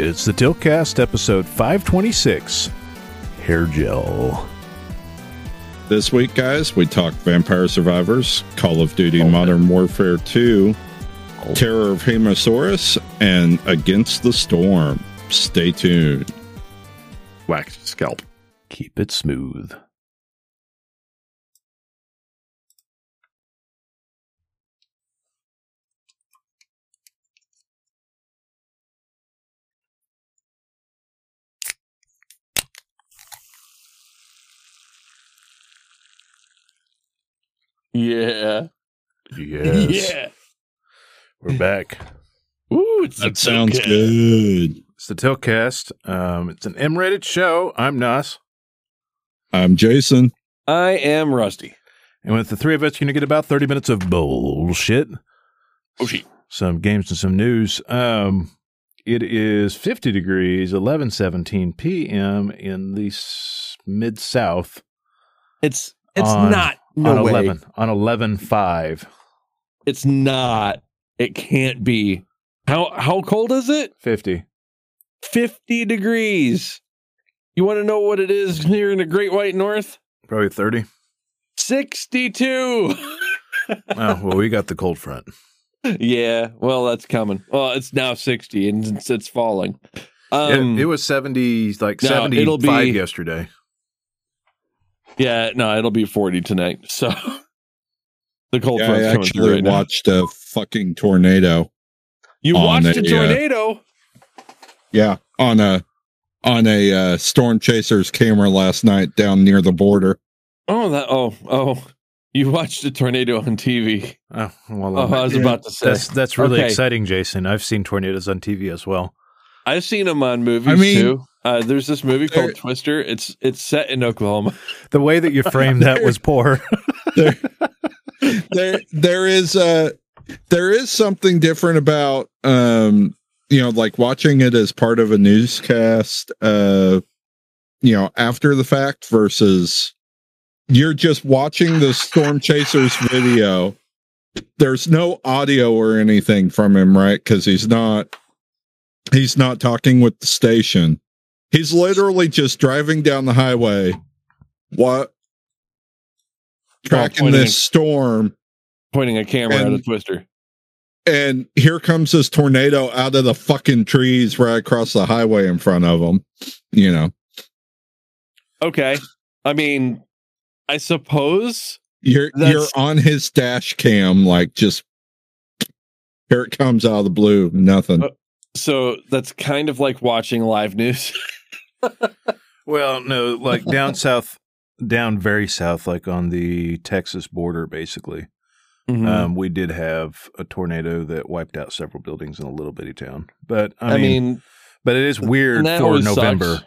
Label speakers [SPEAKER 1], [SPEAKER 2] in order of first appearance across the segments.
[SPEAKER 1] It's the Tiltcast episode 526 Hair Gel.
[SPEAKER 2] This week, guys, we talk Vampire Survivors, Call of Duty oh, Modern Warfare 2, Terror of Hemasaurus, and Against the Storm. Stay tuned.
[SPEAKER 3] Wax scalp.
[SPEAKER 1] Keep it smooth.
[SPEAKER 4] Yeah.
[SPEAKER 1] Yes.
[SPEAKER 4] Yeah.
[SPEAKER 1] We're back.
[SPEAKER 4] Ooh, it's
[SPEAKER 2] That sounds
[SPEAKER 4] Tiltcast.
[SPEAKER 2] good.
[SPEAKER 1] It's the Tiltcast. Um, it's an M rated show. I'm Nas.
[SPEAKER 2] I'm Jason.
[SPEAKER 4] I am Rusty.
[SPEAKER 1] And with the three of us, you're going to get about 30 minutes of bullshit,
[SPEAKER 4] Oh, shit.
[SPEAKER 1] some games, and some news. Um, it is 50 degrees, 11:17 p.m. in the s- mid South
[SPEAKER 4] It's it's
[SPEAKER 1] On-
[SPEAKER 4] not no
[SPEAKER 1] on
[SPEAKER 4] way.
[SPEAKER 1] 11 on 11:5.
[SPEAKER 4] It's not. It can't be. How how cold is it?
[SPEAKER 1] 50.
[SPEAKER 4] 50 degrees. You want to know what it is here in the Great White North?
[SPEAKER 1] Probably 30.
[SPEAKER 4] 62.
[SPEAKER 1] oh, well, we got the cold front.
[SPEAKER 4] yeah, well, that's coming. Well, it's now 60 and it's, it's falling. Um,
[SPEAKER 1] it, it was 70, like
[SPEAKER 4] no,
[SPEAKER 1] 75
[SPEAKER 4] it'll be-
[SPEAKER 1] yesterday.
[SPEAKER 4] Yeah, no, it'll be 40 tonight. So the cold
[SPEAKER 2] Yeah, I
[SPEAKER 4] coming through
[SPEAKER 2] actually
[SPEAKER 4] right now.
[SPEAKER 2] watched a fucking tornado.
[SPEAKER 4] You watched a
[SPEAKER 2] a, uh,
[SPEAKER 4] tornado?
[SPEAKER 2] Yeah, on a on a uh, storm chaser's camera last night down near the border.
[SPEAKER 4] Oh, that. Oh, oh. You watched a tornado on TV.
[SPEAKER 1] Oh, well,
[SPEAKER 4] Oh, I was
[SPEAKER 2] yeah.
[SPEAKER 4] about to say.
[SPEAKER 1] that's that's really
[SPEAKER 4] Okay.
[SPEAKER 1] exciting, Jason. I've seen tornadoes on TV as well.
[SPEAKER 4] I've seen them on movies
[SPEAKER 2] I mean-
[SPEAKER 4] too. Uh, there's this movie
[SPEAKER 2] There-
[SPEAKER 4] called Twister. It's it's set in Oklahoma.
[SPEAKER 1] The way that you framed that was poor.
[SPEAKER 2] there, there there is uh there is something different about um you know like watching it as part of a newscast uh you know after the fact versus you're just watching the storm chasers video there's no audio or anything from him right because he's not he's not talking with the station he's literally just driving down the highway what tracking this storm
[SPEAKER 4] Pointing a camera at a
[SPEAKER 2] And-
[SPEAKER 4] Twister.
[SPEAKER 2] and here comes this tornado out of the fucking trees right across the highway in front of him you know
[SPEAKER 4] Okay. I mean, I suppose.
[SPEAKER 2] you're you're on his dash cam like just here it comes out of the blue nothing
[SPEAKER 4] Uh, So that's kind of like watching live news.
[SPEAKER 1] well, no, like down south, down very south, like on the Texas border, basically.
[SPEAKER 4] Mhm.
[SPEAKER 1] Um, we did have a tornado that wiped out several buildings in a little bitty town. But I,
[SPEAKER 4] I,
[SPEAKER 1] mean,
[SPEAKER 4] mean,
[SPEAKER 1] but it is weird for November.
[SPEAKER 4] sucks.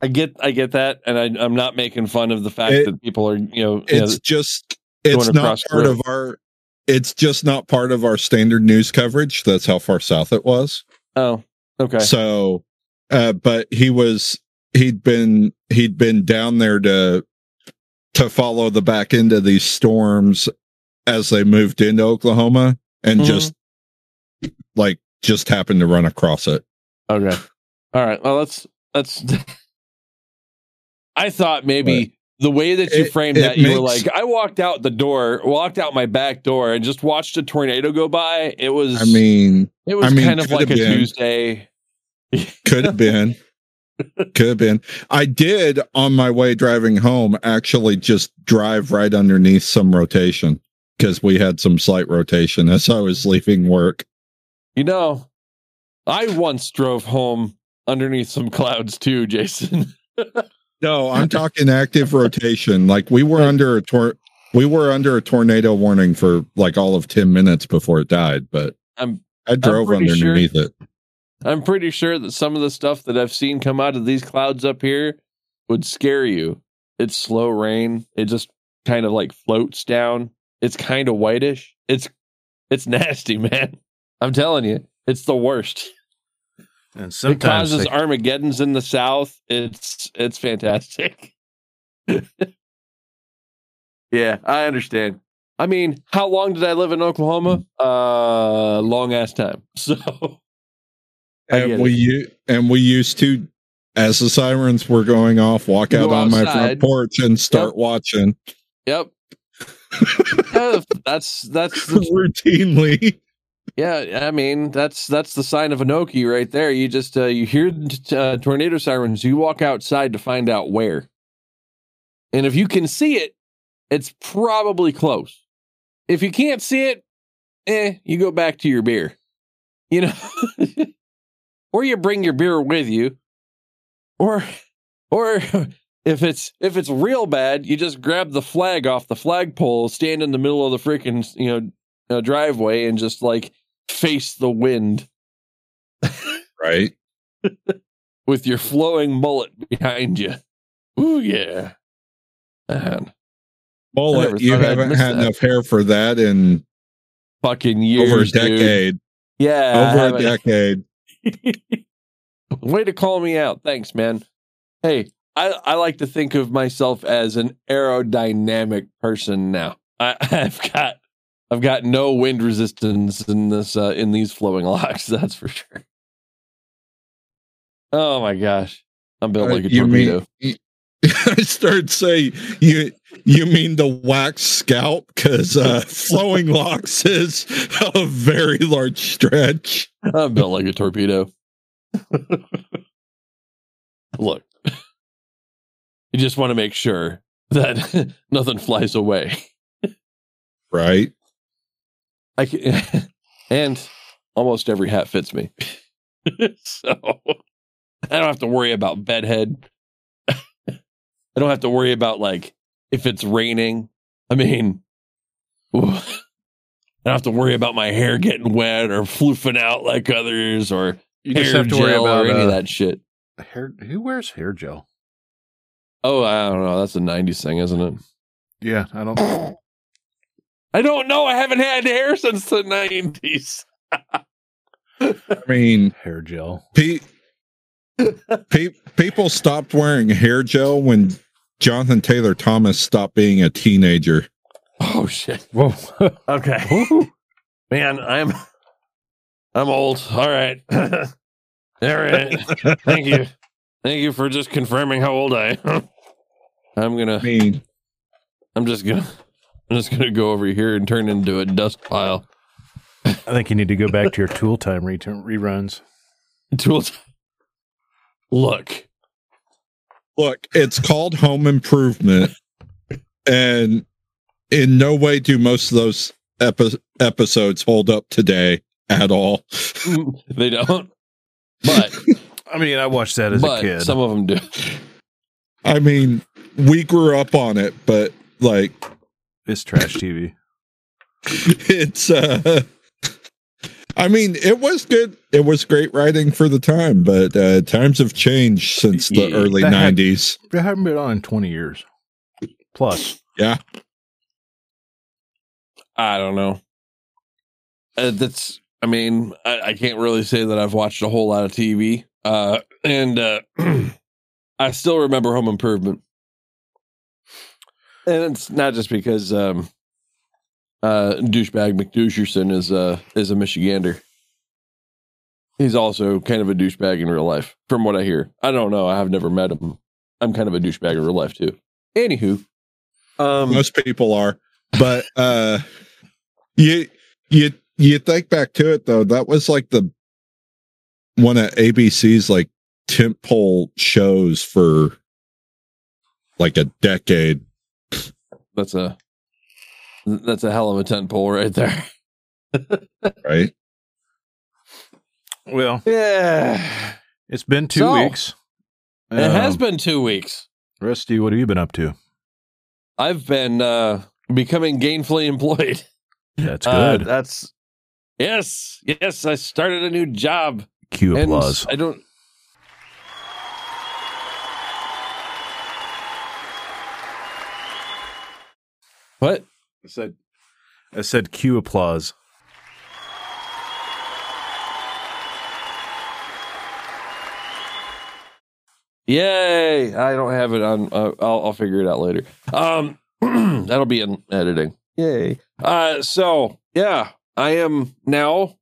[SPEAKER 4] I get, I get that, and I, I'm not making fun of the fact
[SPEAKER 2] It-
[SPEAKER 4] that people are, you know, you know,
[SPEAKER 2] it's just it's not part of our it's just not part of our standard news coverage that's how far south it was
[SPEAKER 4] oh, okay,
[SPEAKER 2] So, uh, but he was he'd been he'd been down there to to follow the back end of these storms as they moved into Oklahoma, and
[SPEAKER 4] Mhm.
[SPEAKER 2] just like just happened to run across it.
[SPEAKER 4] Okay. All right. Well, let's let's. I thought maybe the way that you framed
[SPEAKER 2] it
[SPEAKER 4] that, you were like, I walked out the door, walked out my back door, and just watched a tornado go by. It was.
[SPEAKER 2] I mean,
[SPEAKER 4] it was
[SPEAKER 2] I mean,
[SPEAKER 4] kind of like a
[SPEAKER 2] been.
[SPEAKER 4] Tuesday.
[SPEAKER 2] Could have been. Could have been. I did on my way driving home actually just drive right underneath some rotation because we had some slight rotation as I was leaving work.
[SPEAKER 4] You know, I once drove home underneath some clouds too, Jason.
[SPEAKER 2] No, I'm talking active rotation. Like we were under a tor- we were under a tornado warning for like all of 10 minutes before it died, but
[SPEAKER 4] I'm
[SPEAKER 2] I drove
[SPEAKER 4] sure-
[SPEAKER 2] underneath it.
[SPEAKER 4] I'm pretty sure that some of the stuff that I've seen come out of these clouds up here would scare you. It's slow rain. It just kind of like floats down. It's kind of whitish. It's it's nasty, man. I'm telling you, it's the worst.
[SPEAKER 1] And
[SPEAKER 4] It causes
[SPEAKER 1] they-
[SPEAKER 4] Armageddon's in the south. It's it's fantastic. yeah, I understand. I mean, how long did I live in Oklahoma? Uh long ass time. So
[SPEAKER 2] and we u- and we used to as the sirens were going off walk out on my front porch and start watching.
[SPEAKER 4] Yep. Yeah, that's that's the
[SPEAKER 2] routinely.
[SPEAKER 4] Yeah, I mean that's that's the sign of an Okie right there. You just uh, you hear uh, tornado sirens, you walk outside to find out where, and if you can see it, it's probably close. If you can't see it, eh, you go back to your beer, you know, or you bring your beer with you, or or if it's if it's real bad, you just grab the flag off the flagpole, stand in the middle of the freaking you know uh, driveway, and just like face the wind.
[SPEAKER 2] Right.
[SPEAKER 4] With your flowing mullet behind you. Ooh yeah, man,
[SPEAKER 2] mullet you haven't had
[SPEAKER 4] that.
[SPEAKER 2] enough hair for that in
[SPEAKER 4] fucking years,
[SPEAKER 2] over a
[SPEAKER 4] dude.
[SPEAKER 2] decade.
[SPEAKER 4] Yeah,
[SPEAKER 2] over a decade
[SPEAKER 4] Way to call me out. Thanks, man. Hey, I, I like to think of myself as an aerodynamic person now. I, I've got I've got no wind resistance in this uh, in these flowing locks. That's for sure. Oh my gosh, I'm built
[SPEAKER 2] Uh,
[SPEAKER 4] like a
[SPEAKER 2] you mean-
[SPEAKER 4] torpedo.
[SPEAKER 2] I started saying you you mean the wax scalp because uh, flowing locks is a very large stretch.
[SPEAKER 4] I'm built like a torpedo. Look, you just want to make sure that nothing flies away.
[SPEAKER 2] Right?
[SPEAKER 4] I can, and almost every hat fits me. so I don't have to worry about bedhead. I don't have to worry about like if it's raining. I mean, ooh, I don't have to worry about my hair getting wet or floofing out like others or
[SPEAKER 1] You
[SPEAKER 4] hair
[SPEAKER 1] just have to worry
[SPEAKER 4] gel
[SPEAKER 1] about
[SPEAKER 4] or any
[SPEAKER 1] uh,
[SPEAKER 4] of that shit.
[SPEAKER 1] hair. Who wears hair gel?
[SPEAKER 4] Oh, I don't know. That's a '90s thing, isn't it?
[SPEAKER 1] Yeah, I don't.
[SPEAKER 4] I don't know. I haven't had hair since the '90s.
[SPEAKER 2] I mean,
[SPEAKER 1] hair gel.
[SPEAKER 2] pe- pe- people stopped wearing hair gel when Jonathan Taylor Thomas stopped being a teenager.
[SPEAKER 4] Oh shit.
[SPEAKER 1] Whoa.
[SPEAKER 4] Okay. Man, I'm I'm old. All right. All right. Thank you. Thank you for just confirming how old I am. I'm gonna
[SPEAKER 2] mean,
[SPEAKER 4] I'm just gonna I'm just gonna go over here and turn into a dust pile.
[SPEAKER 1] I think you need to go back to your tool time return, reruns.
[SPEAKER 4] Tools. Look.
[SPEAKER 2] Look, it's called Home Improvement, and in no way do most of those epi- episodes hold up today at all.
[SPEAKER 4] They don't. But
[SPEAKER 1] I mean, I watched that as a kid.
[SPEAKER 4] some of them do.
[SPEAKER 2] I mean, we grew up on it, but like
[SPEAKER 1] it's trash TV.
[SPEAKER 2] it's uh I mean, it was good. It was great writing for the time, but uh times have changed since the
[SPEAKER 4] Yeah,
[SPEAKER 2] early
[SPEAKER 1] that had-
[SPEAKER 2] 90s.
[SPEAKER 1] They haven't been on in twenty years plus.
[SPEAKER 2] Yeah.
[SPEAKER 4] I don't know. Uh, that's. I mean, I, I can't really say that I've watched a whole lot of TV. Uh, and uh, I still remember Home Improvement, and it's not just because um, uh, douchebag McDoucherson is uh is a Michigander. He's also kind of a douchebag in real life, from what I hear. I don't know. I have never met him. I'm kind of a douchebag in real life too. Anywho, um,
[SPEAKER 2] Most people are. But uh you you you think back to it though, that was like the one of ABC's like tentpole shows for like a decade.
[SPEAKER 4] That's a that's a hell of a tent pole right there.
[SPEAKER 2] Right?
[SPEAKER 1] Well,
[SPEAKER 4] Yeah,
[SPEAKER 1] it's been two
[SPEAKER 4] So,
[SPEAKER 1] weeks.
[SPEAKER 4] it has
[SPEAKER 1] Um,
[SPEAKER 4] been two weeks.
[SPEAKER 1] Rusty, what have you been up to?
[SPEAKER 4] I've been uh becoming gainfully employed.
[SPEAKER 1] That's
[SPEAKER 4] Uh,
[SPEAKER 1] good.
[SPEAKER 4] that's yes, yes. I started a new job.
[SPEAKER 1] Cue
[SPEAKER 4] and
[SPEAKER 1] applause.
[SPEAKER 4] I don't. What?
[SPEAKER 1] I said, I said cue applause.
[SPEAKER 4] Yay! I don't have it on. Uh, I'll, I'll figure it out later. Um, that'll be in editing. Yay! Uh, so yeah, I am now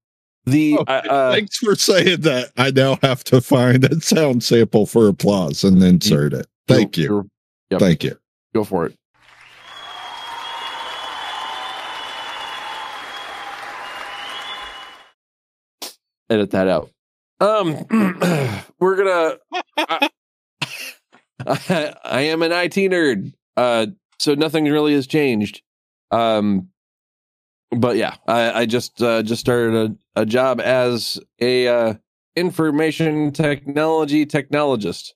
[SPEAKER 4] The
[SPEAKER 2] Oh,
[SPEAKER 4] uh, uh,
[SPEAKER 2] Thanks for saying that. I now have to find a sound sample for applause and insert it. Thank you.
[SPEAKER 4] Sure. Yep.
[SPEAKER 2] Thank you.
[SPEAKER 4] Go for it. Edit that out. Um, we're gonna. I, I, I am an IT nerd, uh, so nothing really has changed. Um, but yeah, I, I just uh, just started a, a job as a uh, information technology technologist.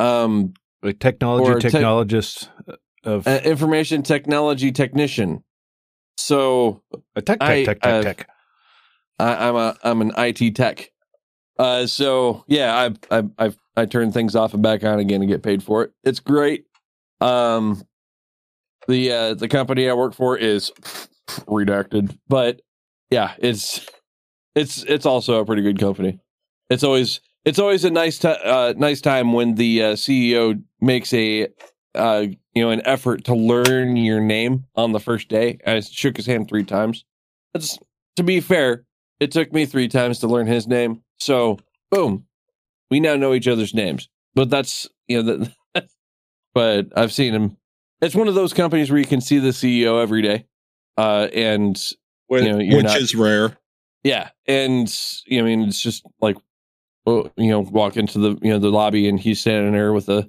[SPEAKER 4] Um,
[SPEAKER 1] A technology
[SPEAKER 4] Or tech-
[SPEAKER 1] technologist of
[SPEAKER 4] uh, information technology technician. So
[SPEAKER 1] a tech
[SPEAKER 4] I,
[SPEAKER 1] tech tech
[SPEAKER 4] uh,
[SPEAKER 1] tech tech.
[SPEAKER 4] I, I'm a I'm an IT tech. Uh, so yeah, I I I I turn things off and back on again and get paid for it. It's great. Um, the uh, the company I work for is redacted, but yeah, it's it's it's also a pretty good company. It's always it's always a nice ti uh, nice time when the uh, CEO makes a uh, you know an effort to learn your name on the first day. I shook his hand three times. That's to be fair. It took me three times to learn his name. So boom, we now know each other's names. But that's you know that. but I've seen him. It's one of those companies where you can see the CEO every day, uh, and
[SPEAKER 2] Which,
[SPEAKER 4] You know,
[SPEAKER 2] which
[SPEAKER 4] not-
[SPEAKER 2] is rare.
[SPEAKER 4] yeah, and you know, I mean, it's just like, you know, walk into the you know the lobby and he's standing there with a,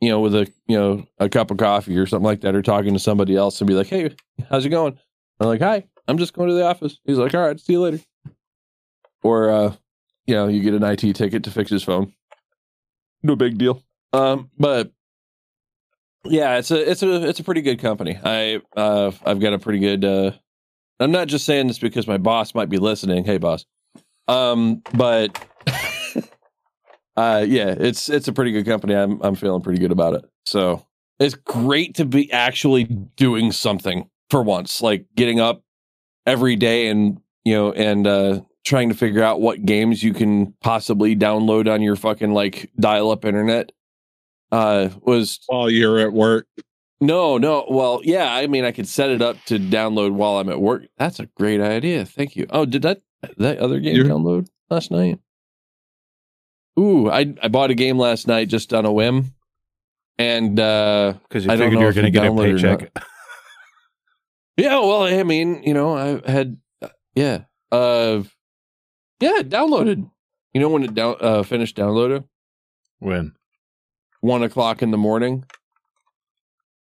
[SPEAKER 4] you know, with a you know a cup of coffee or something like that, or talking to somebody else and be like, "Hey, how's it going?" I'm like, "Hi, I'm just going to the office." He's like, "All right, see you later." Or, uh, you know, you get an IT ticket to fix his phone. No big deal. Um, but yeah, it's a it's a it's a pretty good company. I uh I've got a pretty good uh I'm not just saying this because my boss might be listening. Hey boss. Um but uh yeah, it's it's a pretty good company. I'm I'm feeling pretty good about it. So, it's great to be actually doing something for once, like getting up every day and, you know, and uh trying to figure out what games you can possibly download on your fucking like dial-up internet. Uh was
[SPEAKER 2] While you're at work.
[SPEAKER 4] no, no. Well, yeah. I mean, I could set it up to download while I'm at work. That's a great idea. Thank you. Oh, did that that other game
[SPEAKER 2] You-
[SPEAKER 4] download last night? Ooh, I I bought a game last night just on a whim, and uh
[SPEAKER 1] Because you
[SPEAKER 4] I don't
[SPEAKER 1] figured
[SPEAKER 4] know
[SPEAKER 1] you were going to
[SPEAKER 4] you
[SPEAKER 1] get a
[SPEAKER 4] downloaded or
[SPEAKER 1] paycheck.
[SPEAKER 4] yeah. Well, I mean, you know, I had uh, yeah, uh, yeah, it downloaded. You know when it down uh, finished downloading
[SPEAKER 1] When
[SPEAKER 4] one o'clock in the morning.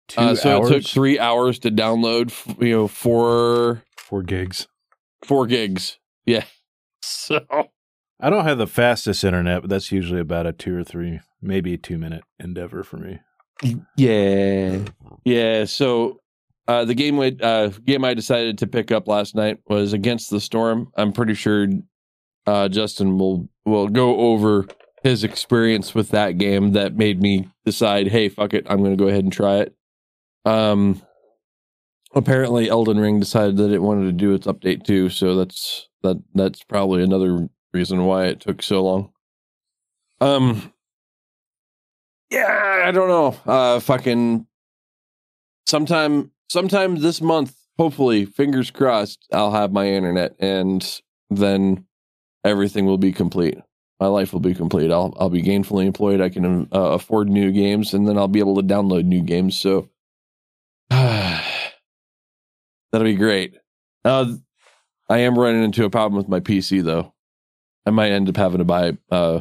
[SPEAKER 1] two
[SPEAKER 4] Uh, so
[SPEAKER 1] hours,
[SPEAKER 4] it took three hours to download. f- You know, four
[SPEAKER 1] four gigs.
[SPEAKER 4] four gigs. Yeah. So
[SPEAKER 1] I don't have the fastest internet, but that's usually about a two or three, maybe a two minute endeavor for me.
[SPEAKER 4] yeah, yeah. So uh, the game we, uh, game I decided to pick up last night was Against the Storm. I'm pretty sure uh, Justin will will go over his experience with that game that made me decide, hey, fuck it, I'm going to go ahead and try it. Um, apparently Elden Ring decided that it wanted to do its update too, so that's that that's probably another reason why it took so long. Um yeah, I don't know. Uh fucking sometime sometime this month, hopefully, fingers crossed, I'll have my internet and then everything will be complete. My life will be complete. I'll I'll be gainfully employed. I can uh, afford new games and then I'll be able to download new games. So that'll be great. Uh, I am running into a problem with my PC though. I might end up having to buy, uh,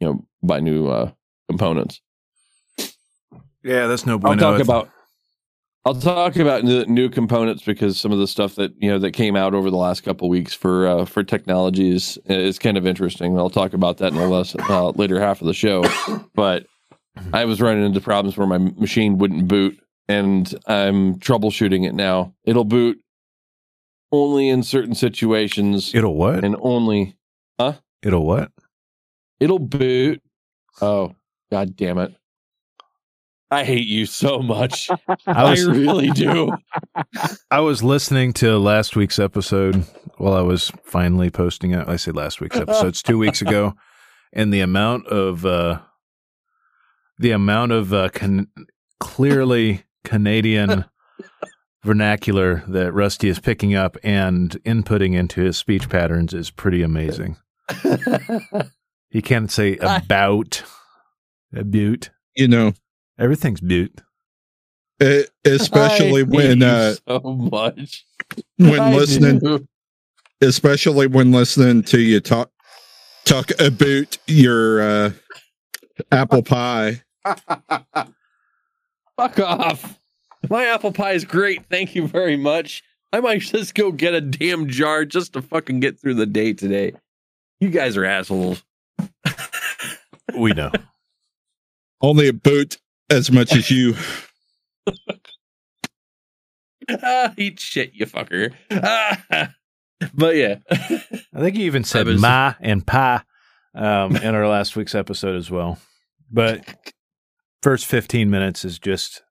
[SPEAKER 4] you know, buy new uh, components.
[SPEAKER 1] Yeah, that's no
[SPEAKER 4] I'll talk
[SPEAKER 1] It's-
[SPEAKER 4] about. I'll talk about the new components because some of the stuff that you know that came out over the last couple weeks for uh, for technologies is kind of interesting. I'll talk about that in the less, uh, later half of the show. But I was running into problems where my machine wouldn't boot, and I'm troubleshooting it now. It'll boot only in certain situations,
[SPEAKER 1] It'll what?
[SPEAKER 4] and only huh?
[SPEAKER 1] It'll what?
[SPEAKER 4] It'll boot. Oh, god damn it. I hate you so much.
[SPEAKER 1] I
[SPEAKER 4] I really do.
[SPEAKER 1] I was listening to last week's episode while I was finally posting it. I say last week's episode. It's two weeks ago, and the amount of uh, the amount of uh, can- clearly Canadian vernacular that Rusty is picking up and inputting into his speech patterns is pretty amazing. He can't say about, about.
[SPEAKER 2] You know,
[SPEAKER 1] Everything's butte.
[SPEAKER 2] e- especially
[SPEAKER 4] I
[SPEAKER 2] when
[SPEAKER 4] hate you
[SPEAKER 2] uh,
[SPEAKER 4] so much
[SPEAKER 2] when
[SPEAKER 4] I
[SPEAKER 2] listening,
[SPEAKER 4] do.
[SPEAKER 2] especially when listening to you talk talk about your uh, apple pie.
[SPEAKER 4] Fuck off. My apple pie is great. Thank you very much. I might just go get a damn jar just to fucking get through the day today. You guys are assholes.
[SPEAKER 1] We know.
[SPEAKER 2] Only a boot as much as you.
[SPEAKER 4] ah, eat shit, you fucker. Ah, but yeah.
[SPEAKER 1] I think you even said
[SPEAKER 4] was-
[SPEAKER 1] ma and pa um, in our last week's episode as well. But first 15 minutes is just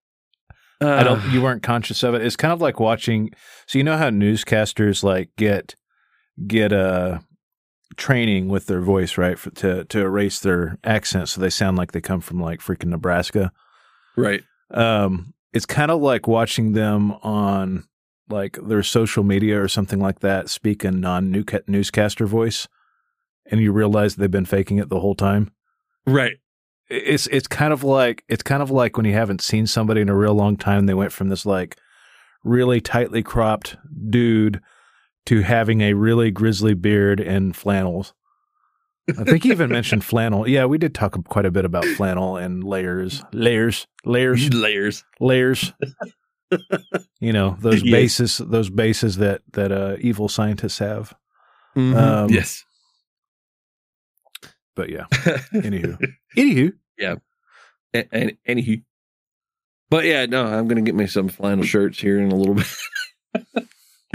[SPEAKER 1] I don't you weren't conscious of it. It's kind of like watching so you know how newscasters like get get uh training with their voice, right? For, to to erase their accent so they sound like they come from like freaking Nebraska.
[SPEAKER 4] Right.
[SPEAKER 1] Um it's kind of like watching them on like their social media or something like that speak in non newscaster voice and you realize they've been faking it the whole time
[SPEAKER 4] Right.
[SPEAKER 1] it's it's kind of like it's kind of like when you haven't seen somebody in a real long time they went from this like really tightly cropped dude to having a really grizzly beard and flannels i think he even mentioned flannel yeah we did talk quite a bit about flannel and layers layers layers
[SPEAKER 4] Layers.
[SPEAKER 1] layers you know those
[SPEAKER 4] Yes.
[SPEAKER 1] bases those bases that that uh evil scientists have
[SPEAKER 4] Mhm.
[SPEAKER 1] Um,
[SPEAKER 4] yes.
[SPEAKER 1] but yeah anywho anywho
[SPEAKER 4] A- and anywho. But yeah, no, I'm gonna get me some flannel shirts here in a little bit.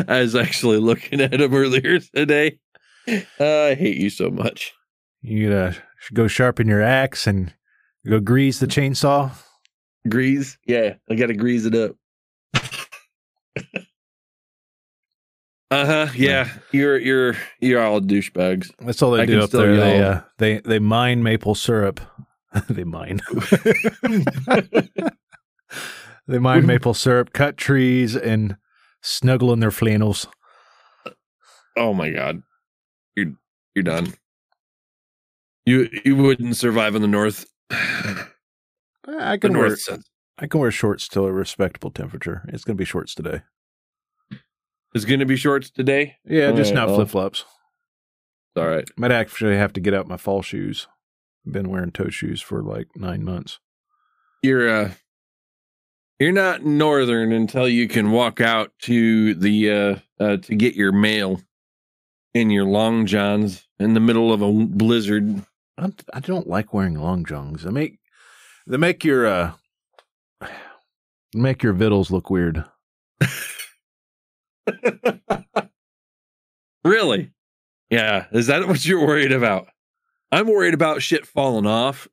[SPEAKER 4] I was actually looking at them earlier today. I hate you so much.
[SPEAKER 1] You uh, should go sharpen your axe and go grease the chainsaw.
[SPEAKER 4] Grease? Yeah, I gotta grease it up. uh huh. Yeah, you're you're you're all douchebags.
[SPEAKER 1] That's all they
[SPEAKER 4] I
[SPEAKER 1] do up there. They uh, they they mine maple syrup. they mine. they mine maple syrup, cut trees, and snuggle in their flannels.
[SPEAKER 4] Oh my god, you're you're done. You you wouldn't survive in the north.
[SPEAKER 1] I can wear
[SPEAKER 4] sense.
[SPEAKER 1] I can wear shorts to a respectable temperature. It's gonna be shorts today.
[SPEAKER 4] It's gonna be shorts today.
[SPEAKER 1] Yeah, just
[SPEAKER 4] Alright,
[SPEAKER 1] not
[SPEAKER 4] well.
[SPEAKER 1] flip flops.
[SPEAKER 4] All right.
[SPEAKER 1] Might actually have to get out my fall shoes. I've been wearing toe shoes for like nine months.
[SPEAKER 4] you're uh you're not northern until you can walk out to the uh, uh to get your mail in your long johns in the middle of a blizzard
[SPEAKER 1] I'm, I don't like wearing long johns. They make they make your uh make your vittles look weird.
[SPEAKER 4] really yeah is that what you're worried about i'm worried about shit falling off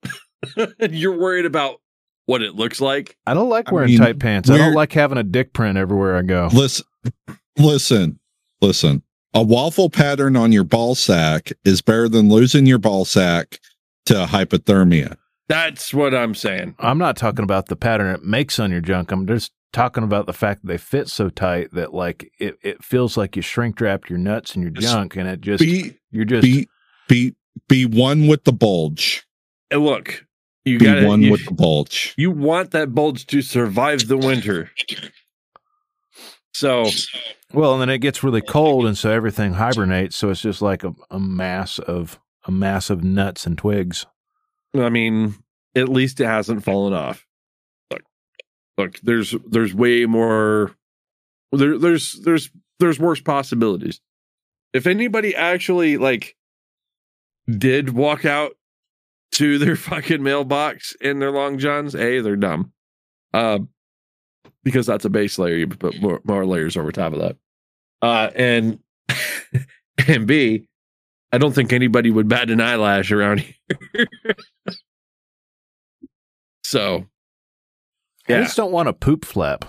[SPEAKER 4] you're worried about what it looks like
[SPEAKER 1] I don't like
[SPEAKER 2] I
[SPEAKER 1] wearing
[SPEAKER 2] mean,
[SPEAKER 1] tight pants. I don't like having a dick print everywhere I go.
[SPEAKER 2] Listen, listen, listen. A waffle pattern on your ball sack is better than losing your ball sack to hypothermia.
[SPEAKER 4] that's what i'm saying
[SPEAKER 1] I'm not talking about the pattern it makes on your junk. I'm just talking about the fact that they fit so tight that like it, it feels like you shrink wrapped your nuts and your
[SPEAKER 2] Just
[SPEAKER 1] junk and it just
[SPEAKER 2] Be
[SPEAKER 1] you're just
[SPEAKER 2] be be be one with the bulge.
[SPEAKER 4] and look you
[SPEAKER 2] Be
[SPEAKER 4] gotta
[SPEAKER 2] one
[SPEAKER 4] you,
[SPEAKER 2] with the bulge.
[SPEAKER 4] you want that bulge to survive the winter so
[SPEAKER 1] well and then it gets really cold and so everything hibernates so it's just like a, a mass of a mass of nuts and twigs.
[SPEAKER 4] I mean, at least it hasn't fallen off. Look, look, there's there's way more. There, there's there's there's worse possibilities. If anybody actually like did walk out to their fucking mailbox in their long johns, a they're dumb, uh, because that's a base layer. You put more, more layers over top of that, uh, and and b, I don't think anybody would bat an eyelash around here. so, yeah.
[SPEAKER 1] I just don't want a poop flap.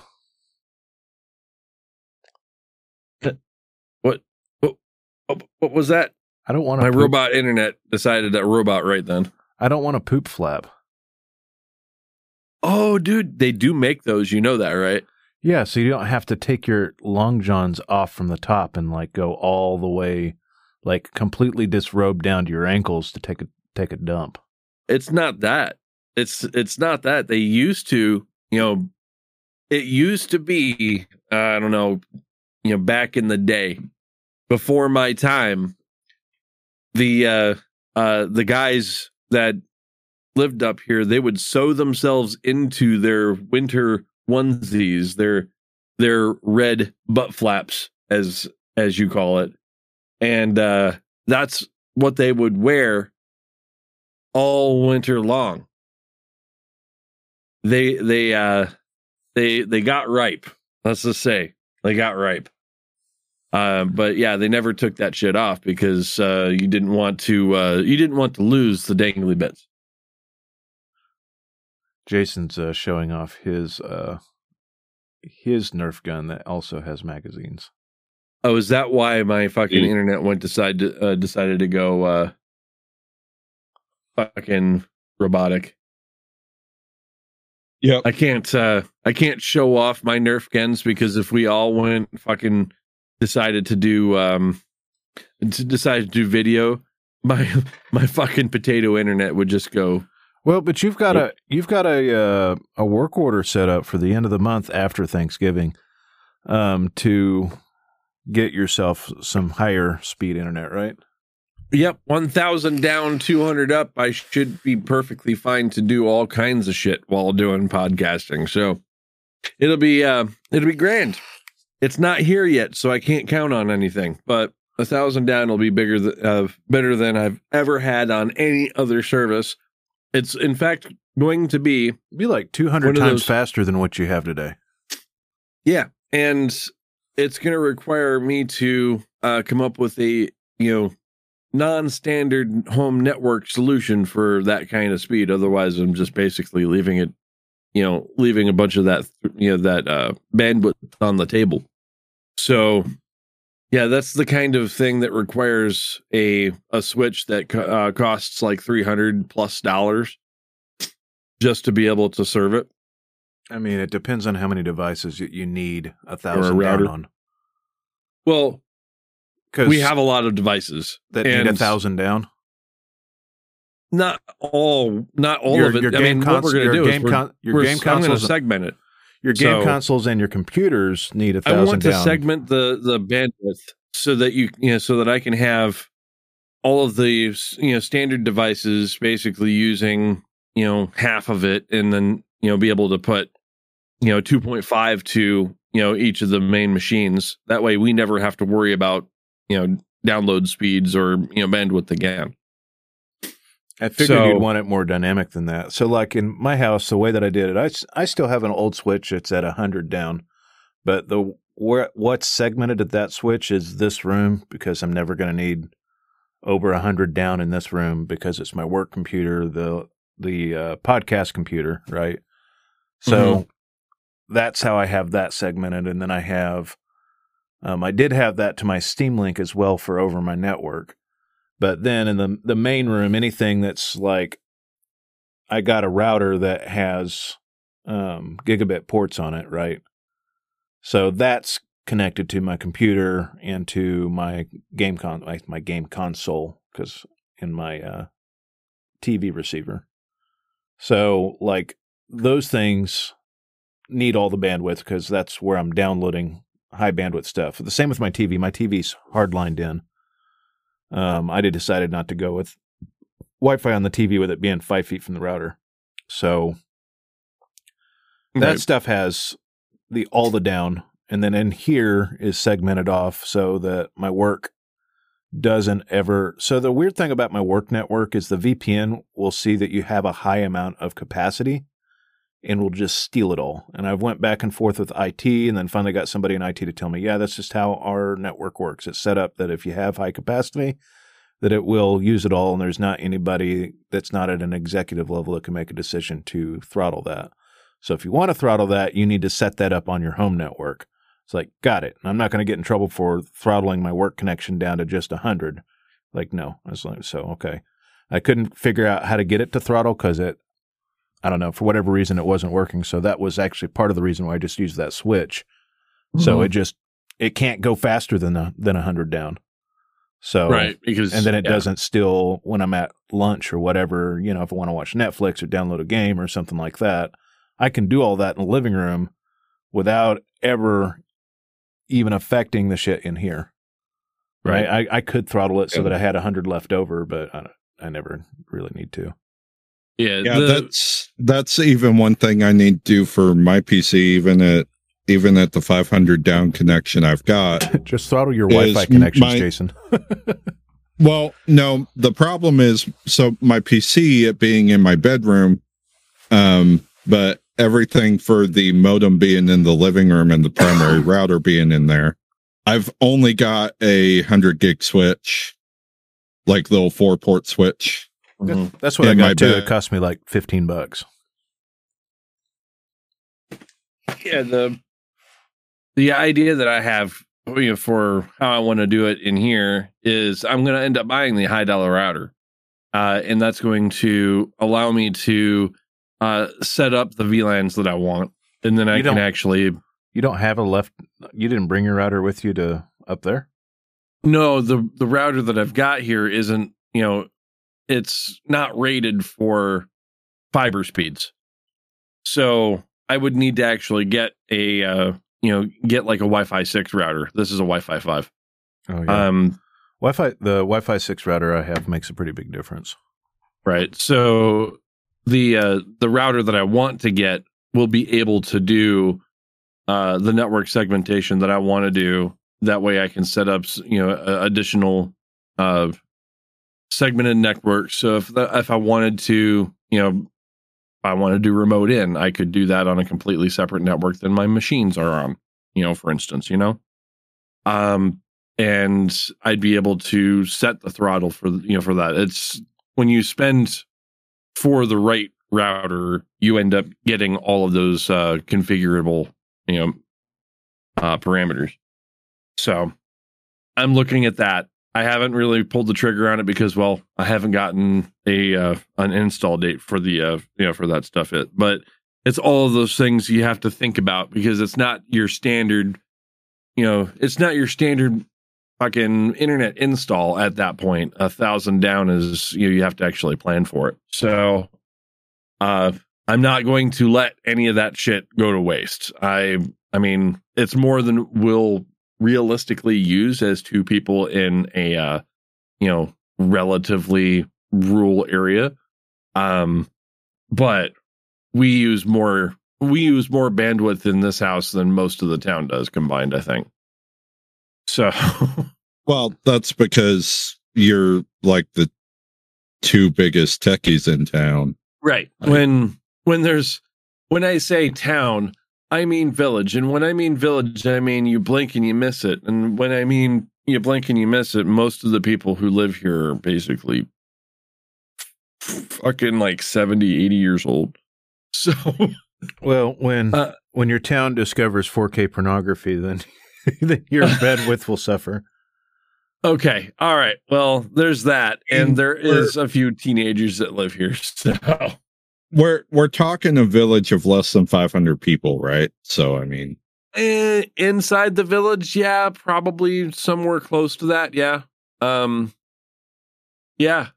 [SPEAKER 4] what, what was that?
[SPEAKER 1] I don't want
[SPEAKER 4] My
[SPEAKER 1] poop,
[SPEAKER 4] robot internet decided that robot right then.
[SPEAKER 1] I don't want a poop flap.
[SPEAKER 4] Oh, dude, they do make those. You know that, right?
[SPEAKER 1] Yeah, so you don't have to take your long johns off from the top and like go all the way, like completely disrobe down to your ankles to take a take a dump.
[SPEAKER 4] It's not that. It's it's not that. They used to, you know, it used to be, uh, I don't know, you know, back in the day, before my time, the uh uh the guys that lived up here, they would sew themselves into their winter onesies, their their red butt flaps, as as you call it, and uh, that's what they would wear all winter long. They they uh they they got ripe. Let's just say they got ripe. Uh, but yeah, they never took that shit off because uh, you didn't want to uh, you didn't want to lose the dangly bits.
[SPEAKER 1] Jason's uh, showing off his uh, his Nerf gun that also has magazines.
[SPEAKER 4] Oh, is that why my fucking internet went decide to, uh, decided to go uh, fucking robotic?
[SPEAKER 2] Yep.
[SPEAKER 4] I can't uh, I can't show off my Nerf guns because if we all went fucking decided to do um to decide to do video, my my fucking potato internet would just go.
[SPEAKER 1] Well, but you've got a you've got a uh, a work order set up for the end of the month after Thanksgiving, um, to get yourself some higher speed internet, right?
[SPEAKER 4] Yep, one thousand down, two hundred up. I should be perfectly fine to do all kinds of shit while doing podcasting. So it'll be uh it'll be grand. It's not here yet, so I can't count on anything. But a thousand down will be bigger, th- uh, better than I've ever had on any other service. It's in fact going to be
[SPEAKER 1] Be like
[SPEAKER 4] 200
[SPEAKER 1] times
[SPEAKER 4] those-
[SPEAKER 1] faster than what you have today.
[SPEAKER 4] Yeah, and it's going to require me to uh, come up with a you know non-standard home network solution for that kind of speed. Otherwise, I'm just basically leaving it, you know, leaving a bunch of that you know that uh, bandwidth on the table. So, yeah, that's the kind of thing that requires a a switch that uh, costs like three hundred plus dollars just to be able to serve it.
[SPEAKER 1] I mean, it depends on how many devices you, you need a thousand
[SPEAKER 4] router.
[SPEAKER 1] down on.
[SPEAKER 4] Well,
[SPEAKER 1] Because
[SPEAKER 4] we have a lot of devices
[SPEAKER 1] that need a thousand down.
[SPEAKER 4] not all not all
[SPEAKER 1] Your-
[SPEAKER 4] of it.
[SPEAKER 1] your
[SPEAKER 4] I mean,
[SPEAKER 1] game
[SPEAKER 4] what we're going to do
[SPEAKER 1] game
[SPEAKER 4] is we're,
[SPEAKER 1] con- your
[SPEAKER 4] we're-
[SPEAKER 1] game
[SPEAKER 4] I'm going to segment it.
[SPEAKER 1] Your game
[SPEAKER 4] So-
[SPEAKER 1] consoles and your computers need a thousand I
[SPEAKER 4] want to segment the the bandwidth so that you you know so that I can have all of the you know standard devices basically using you know half of it, and then you know be able to put you know 2.5 to you know each of the main machines. That way, we never have to worry about you know download speeds or you know bandwidth again.
[SPEAKER 1] I figured
[SPEAKER 4] So-
[SPEAKER 1] you'd want it more dynamic than that. So, like in my house, the way that I did it, I, I still have an old switch. It's at hundred down, but the where what's segmented at that switch is this room because I'm never going to need over hundred down in this room because it's my work computer, the the uh, podcast computer, right? So that's how I have that segmented, and then I have. Um, I did have that to my Steam Link as well for over my network. But then in the the main room, anything that's like, I got a router that has um, gigabit ports on it, right? So that's connected to my computer and to my game con my, game console because in my uh, TV receiver. So like those things need all the bandwidth because that's where I'm downloading high bandwidth stuff. The same with my TV. My TV's hard lined in. Um, I did decided not to go with Wi-Fi on the TV with it being five feet from the router. So that
[SPEAKER 4] Right.
[SPEAKER 1] stuff has the all the down, and then in here is segmented off so that my work doesn't ever. So the weird thing about my work network is the VPN will see that you have a high amount of capacity and we'll just steal it all. And I've went back and forth with IT and then finally got somebody in IT to tell me, yeah, that's just how our network works. It's set up that if you have high capacity, that it will use it all and there's not anybody that's not at an executive level that can make a decision to throttle that. So if you want to throttle that, you need to set that up on your home network. It's like, got it. I'm not going to get in trouble for throttling my work connection down to just 100. Like, no. I was like, so, okay. I couldn't figure out how to get it to throttle because it, I don't know for whatever reason it wasn't working. So that was actually part of the reason why I just used that switch. So
[SPEAKER 4] Mhm.
[SPEAKER 1] it just it can't go faster than a, than hundred down. So
[SPEAKER 4] right because
[SPEAKER 1] and then it
[SPEAKER 4] yeah.
[SPEAKER 1] doesn't still when I'm at lunch or whatever, you know, if I want to watch Netflix or download a game or something like that, I can do all that in the living room without ever even affecting the shit in here. Right. I, I could throttle it so
[SPEAKER 2] Yeah.
[SPEAKER 1] that I had a hundred left over, but I, I never really need to.
[SPEAKER 4] Yeah,
[SPEAKER 2] Yeah,
[SPEAKER 4] the-
[SPEAKER 2] that's that's even one thing I need to do for my PC, even at even at the 500 down connection I've got.
[SPEAKER 1] Just throttle your Wi-Fi connections,
[SPEAKER 2] my-
[SPEAKER 1] Jason.
[SPEAKER 2] Well, no, the problem is so my PC it being in my bedroom, um, but everything for the modem being in the living room and the primary router being in there. I've only got a hundred gig switch, like little four port switch.
[SPEAKER 4] Mhm.
[SPEAKER 1] That's what I
[SPEAKER 2] In my
[SPEAKER 1] got too.
[SPEAKER 2] bed.
[SPEAKER 1] It cost me like fifteen bucks.
[SPEAKER 4] yeah the the idea that i have you know, for how i want to do it in here is i'm going to end up buying the high dollar router uh, and that's going to allow me to uh, set up the vlans that i want and then i
[SPEAKER 1] You
[SPEAKER 4] can
[SPEAKER 1] don't-
[SPEAKER 4] actually
[SPEAKER 1] You don't have a left. You didn't bring your router with you to up there.
[SPEAKER 4] no the the router that i've got here isn't you know it's not rated for fiber speeds so i would need to actually get a uh, you know get like a wi-fi 6 router this is a wi-fi 5
[SPEAKER 1] Oh yeah.
[SPEAKER 4] um
[SPEAKER 1] Wi-Fi. The Wi-Fi six router I have makes a pretty big difference.
[SPEAKER 4] right so the uh the router that i want to get will be able to do uh the network segmentation that i want to do that way i can set up you know additional uh segmented network. So if the, if i wanted to you know if i want to do remote in i could do that on a completely separate network than my machines are on you know for instance you know? Um and i'd be able to set the throttle for you know for that. It's when you spend for the right router you end up getting all of those uh configurable you know uh parameters. So i'm looking at that i haven't really pulled the trigger on it because well i haven't gotten a uh an install date for the uh you know for that stuff yet. But it's all of those things you have to think about because it's not your standard you know it's not your standard fucking internet install at that point. A thousand down is you know you have to actually plan for it. So uh i'm not going to let any of that shit go to waste. I i mean it's more than we'll realistically use as two people in a uh you know relatively rural area um but we use more we use more bandwidth in this house than most of the town does combined i think so
[SPEAKER 2] Well, that's because you're like the two biggest techies in town.
[SPEAKER 4] right
[SPEAKER 2] Right.
[SPEAKER 4] when when there's when i say town i mean village and when i mean village i mean you blink and you miss it and when i mean you blink and you miss it most of the people who live here are basically fucking like 70 80 years old so
[SPEAKER 1] Well, when
[SPEAKER 4] Uh,
[SPEAKER 1] when your town discovers 4K pornography, then then your bandwidth will suffer.
[SPEAKER 4] okay all right well there's that and there is a few teenagers that live here so
[SPEAKER 2] We're we're talking a village of less than 500 people, right? So I mean,
[SPEAKER 4] Eh, inside the village, yeah, probably somewhere close to that. Yeah. Um. Yeah.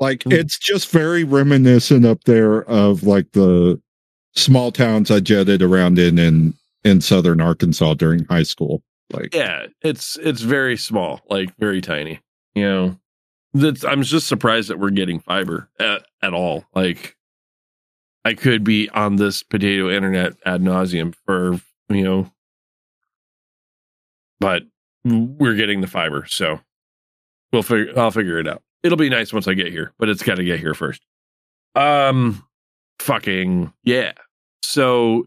[SPEAKER 2] like
[SPEAKER 4] Hmm.
[SPEAKER 2] it's just very reminiscent up there of like the small towns I jetted around in in in southern Arkansas during high school. Like,
[SPEAKER 4] Yeah. It's it's very small, like very tiny. You know, that's I'm just surprised that we're getting fiber at, at all. Like, I could be on this potato internet ad nauseum for you know, but we're getting the fiber, so we'll figure. I'll figure it out. It'll be nice once I get here, but it's got to get here first. Um, fucking yeah. So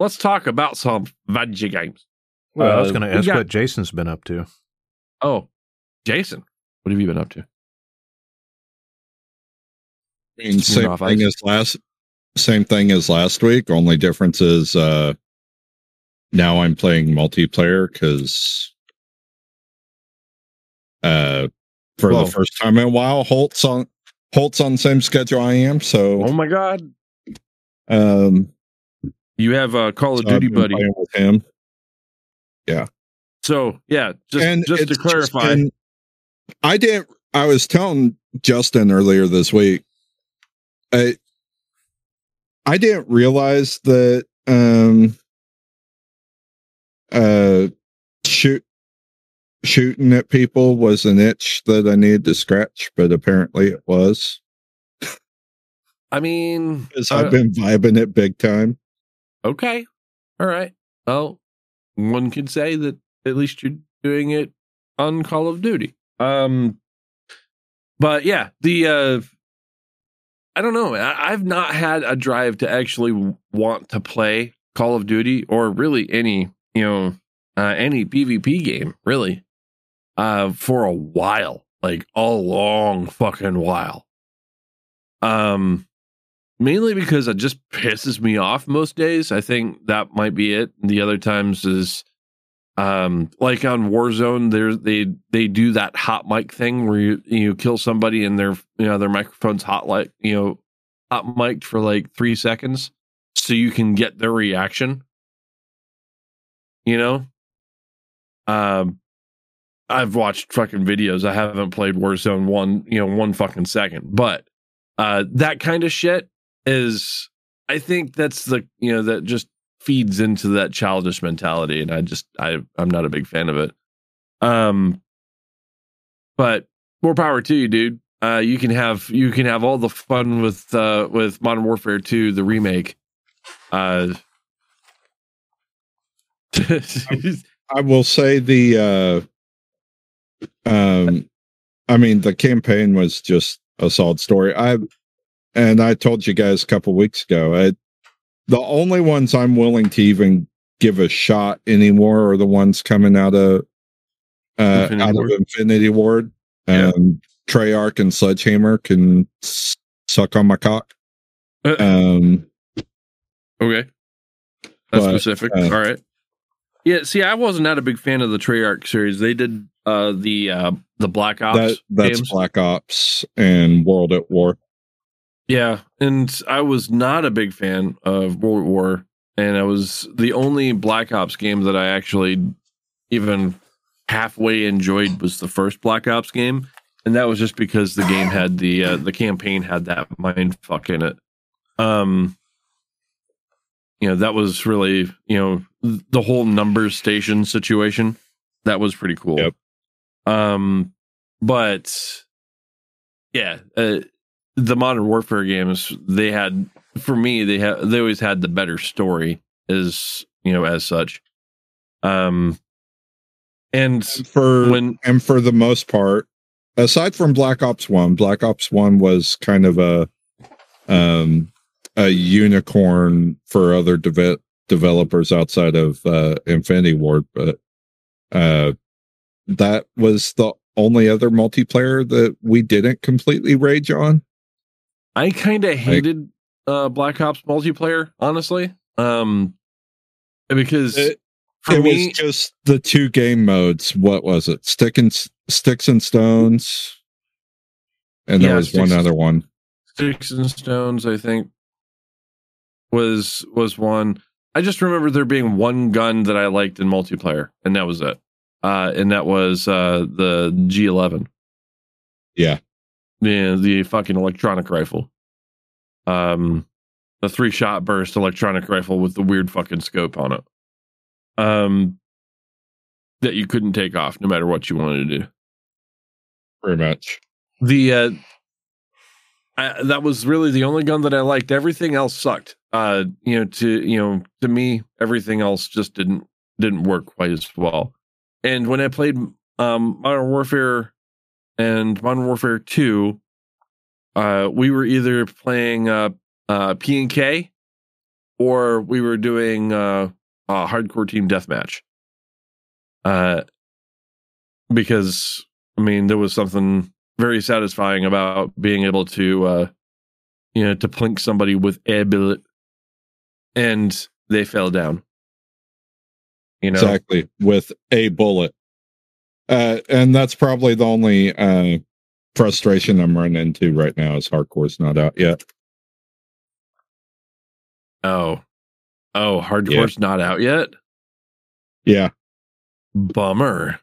[SPEAKER 4] let's talk about some video games.
[SPEAKER 1] Well, I was
[SPEAKER 4] Uh,
[SPEAKER 1] going to ask
[SPEAKER 4] got-
[SPEAKER 1] what Jason's been up to.
[SPEAKER 4] Oh, Jason, what have you been up to?
[SPEAKER 2] I mean, same
[SPEAKER 4] off
[SPEAKER 2] thing
[SPEAKER 4] ice.
[SPEAKER 2] as last same thing as last week. Only difference is uh now I'm playing multiplayer because uh for
[SPEAKER 4] Whoa.
[SPEAKER 2] the first time in a while, Holt's on Holt's on the same schedule I am, so
[SPEAKER 4] Oh my god.
[SPEAKER 2] um,
[SPEAKER 4] You have a Call of
[SPEAKER 2] so
[SPEAKER 4] Duty buddy.
[SPEAKER 2] with him. Yeah.
[SPEAKER 4] So yeah, just
[SPEAKER 2] and
[SPEAKER 4] just to clarify.
[SPEAKER 2] been- I didn't. I was telling Justin earlier this week. I I didn't realize that um uh shoot shooting at people was an itch that I needed to scratch, but apparently it was
[SPEAKER 4] I mean,
[SPEAKER 2] because I've been vibing it big time.
[SPEAKER 4] okay, all right. Well, one could say that at least you're doing it on Call of Duty. Um, but yeah, the uh, I don't know. I, I've not had a drive to actually want to play Call of Duty or really any you know uh, any PvP game really uh, for a while, like a long fucking while. Um, mainly because it just pisses me off most days. I think that might be it. The other times is um like on Warzone there they they do that hot mic thing where you you kill somebody and their you know their microphone's hot like you know hot mic'd for like 3 seconds so you can get their reaction. You know? Um I've watched fucking videos. I haven't played Warzone one, you know, one fucking second. But uh that kind of shit is I think that's the you know that just feeds into that childish mentality and I just I I'm not a big fan of it. Um but more power to you, dude. Uh you can have you can have all the fun with uh with Modern Warfare 2 the remake. Uh
[SPEAKER 2] I will say the uh um I mean the campaign was just a solid story. I and I told you guys a couple weeks ago, I, the only ones I'm willing to even give a shot anymore are the ones coming out of uh
[SPEAKER 4] Infinity
[SPEAKER 2] out
[SPEAKER 4] Ward.
[SPEAKER 2] of Infinity Ward.
[SPEAKER 4] Yeah.
[SPEAKER 2] Um Treyarch and Sledgehammer can s- suck on my cock. Um
[SPEAKER 4] Okay. That's
[SPEAKER 2] But,
[SPEAKER 4] specific.
[SPEAKER 2] uh,
[SPEAKER 4] All right. Yeah, see, I wasn't not a big fan of the Treyarch series. They did uh the uh the Black Ops
[SPEAKER 2] that that's
[SPEAKER 4] games.
[SPEAKER 2] Black Ops and World at War.
[SPEAKER 4] Yeah, and I was not a big fan of World War, and I was the only Black Ops game that I actually even halfway enjoyed was the first Black Ops game, and that was just because the game had the uh, the campaign had that mind fuck in it. Um, you know that was really you know the whole numbers station situation that was pretty cool.
[SPEAKER 2] Yep.
[SPEAKER 4] Um, but yeah, uh, the modern warfare games they had for me they had they always had the better story as you know as such. Um, and
[SPEAKER 2] For
[SPEAKER 4] when
[SPEAKER 2] and for the most part, aside from Black Ops One, Black Ops One was kind of a um a unicorn for other deve- developers outside of uh Infinity Ward, but uh that was the only other multiplayer that we didn't completely rage on.
[SPEAKER 4] I kind of hated uh, Black Ops multiplayer, honestly. Um, because
[SPEAKER 2] It-
[SPEAKER 4] for
[SPEAKER 2] it
[SPEAKER 4] me,
[SPEAKER 2] was just the two game modes. What was it? Stick and sticks and stones. And there
[SPEAKER 4] Yeah,
[SPEAKER 2] was one other one.
[SPEAKER 4] Sticks and Stones, I think, was was one. I just remember there being one gun that I liked in multiplayer, and that was it. Uh, and that was uh, the G11.
[SPEAKER 2] Yeah.
[SPEAKER 4] The the fucking electronic rifle. Um, the three shot burst electronic rifle with the weird fucking scope on it. Um, that you couldn't take off no matter what you wanted to do.
[SPEAKER 2] Pretty much.
[SPEAKER 4] The uh, I, that was really the only gun that I liked. Everything else sucked. Uh, you know, to you know, to me, everything else just didn't didn't work quite as well. And when I played um, Modern Warfare and Modern Warfare Two, uh, we were either playing uh, uh, P and K, or we were doing uh, a hardcore team deathmatch. Uh, because I mean, there was something very satisfying about being able to, uh, you know, to plink somebody with a bullet, and they fell down. You know,
[SPEAKER 2] Exactly. With a bullet. Uh, and that's probably the only uh, frustration I'm running into right now is hardcore's not out yet.
[SPEAKER 4] Oh, oh, hardcore's not out yet.
[SPEAKER 2] Yeah.
[SPEAKER 4] Bummer.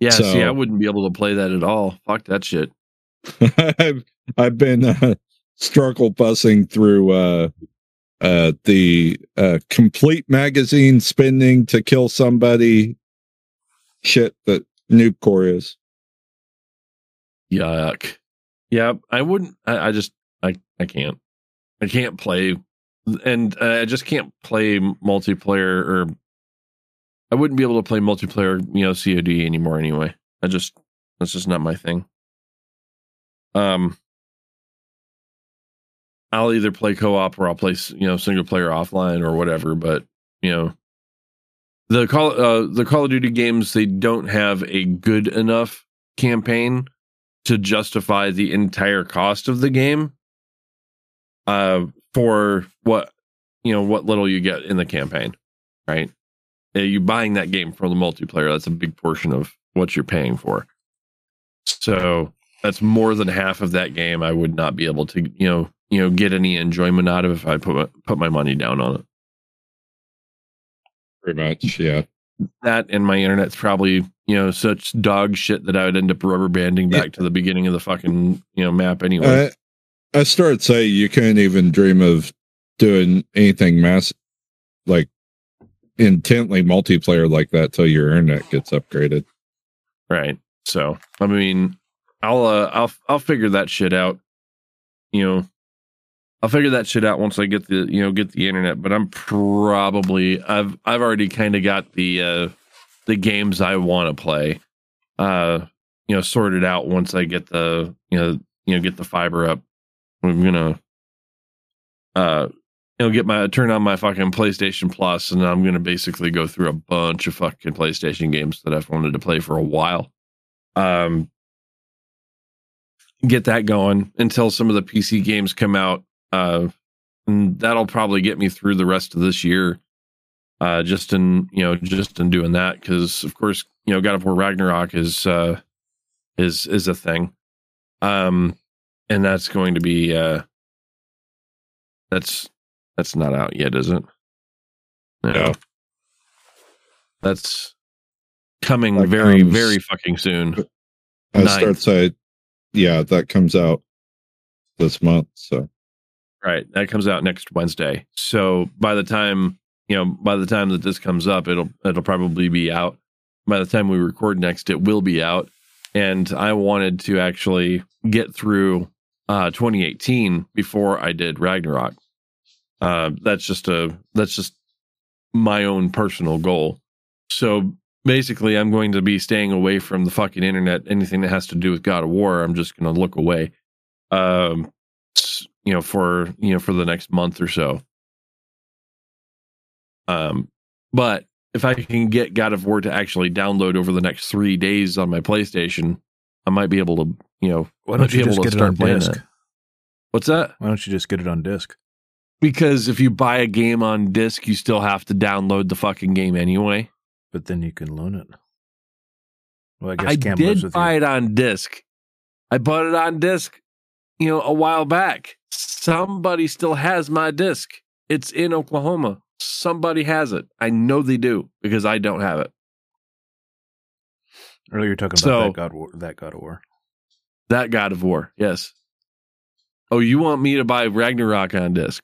[SPEAKER 4] Yeah,
[SPEAKER 2] So-
[SPEAKER 4] see, I wouldn't be able to play that at all. Fuck that shit.
[SPEAKER 2] I've I've been uh, struggle bussing through uh uh the uh complete magazine spending to kill somebody shit that noob core is.
[SPEAKER 4] Yuck. Yeah, I wouldn't. I, I just, I, I can't. I can't play, and uh, I just can't play multiplayer, or I wouldn't be able to play multiplayer, you know, COD anymore. Anyway, I just that's just not my thing. Um, I'll either play co-op or I'll play, you know, single player offline or whatever. But you know, the call uh, the Call of Duty games they don't have a good enough campaign to justify the entire cost of the game uh for what you know what little you get in the campaign right? Uh, you buying that game for the multiplayer that's a big portion of what you're paying for. So that's more than half of that game i would not be able to you know you know get any enjoyment out of if i put put my money down on it
[SPEAKER 2] Pretty much, yeah.
[SPEAKER 4] that and my internet's probably you know such dog shit that i would end up rubber banding back to the beginning of the fucking you know map anyway
[SPEAKER 2] I I started to say you can't even dream of doing anything mass like intently multiplayer like that till your internet gets upgraded.
[SPEAKER 4] Right. So, I mean, I'll uh, I'll I'll figure that shit out. You know, I'll figure that shit out once I get the you know get the internet. But I'm probably I've I've already kind of got the uh the games I want to play, uh, you know, sorted out once I get the you know you know get the fiber up. I'm gonna uh you know get my turn on my fucking PlayStation Plus, and I'm gonna basically go through a bunch of fucking PlayStation games that I've wanted to play for a while um get that going until some of the PC games come out uh and that'll probably get me through the rest of this year uh just in you know just in doing that cuz of course you know God of War Ragnarok is uh is is a thing um and that's going to be uh that's that's not out yet is it
[SPEAKER 2] No.
[SPEAKER 4] that's coming
[SPEAKER 2] That
[SPEAKER 4] very
[SPEAKER 2] comes-
[SPEAKER 4] very fucking soon
[SPEAKER 2] I
[SPEAKER 4] Ninth.
[SPEAKER 2] start to say, yeah, that comes out this month. So
[SPEAKER 4] Right. That comes out next Wednesday. So by the time, you know, by the time that this comes up, it'll it'll probably be out. By the time we record next, it will be out. And I wanted to actually get through uh 2018 before I did Ragnarok. Uh that's just a that's just my own personal goal. So basically I'm going to be staying away from the fucking internet. Anything that has to do with God of War, I'm just gonna look away. Um you know for you know for the next month or so um but if i can get god of war to actually download over the next three days on my playstation i might be able to you know
[SPEAKER 1] Why don't you just get it on disc?
[SPEAKER 4] that. what's that
[SPEAKER 1] Why don't you just get it on disc?
[SPEAKER 4] because if you buy a game on disc you still have to download the fucking game anyway
[SPEAKER 1] But then you can loan it. Well, I guess
[SPEAKER 4] i
[SPEAKER 1] Cam lives
[SPEAKER 4] did buy
[SPEAKER 1] you.
[SPEAKER 4] it on disc i bought it on disc you know a while back. Somebody still has my disc. It's in oklahoma. Somebody has it. I know they do because i don't have it.
[SPEAKER 1] Earlier, you were talking
[SPEAKER 4] So-
[SPEAKER 1] about that God, War, that God of War.
[SPEAKER 4] that god of war yes. Oh you want me to buy ragnarok on disc?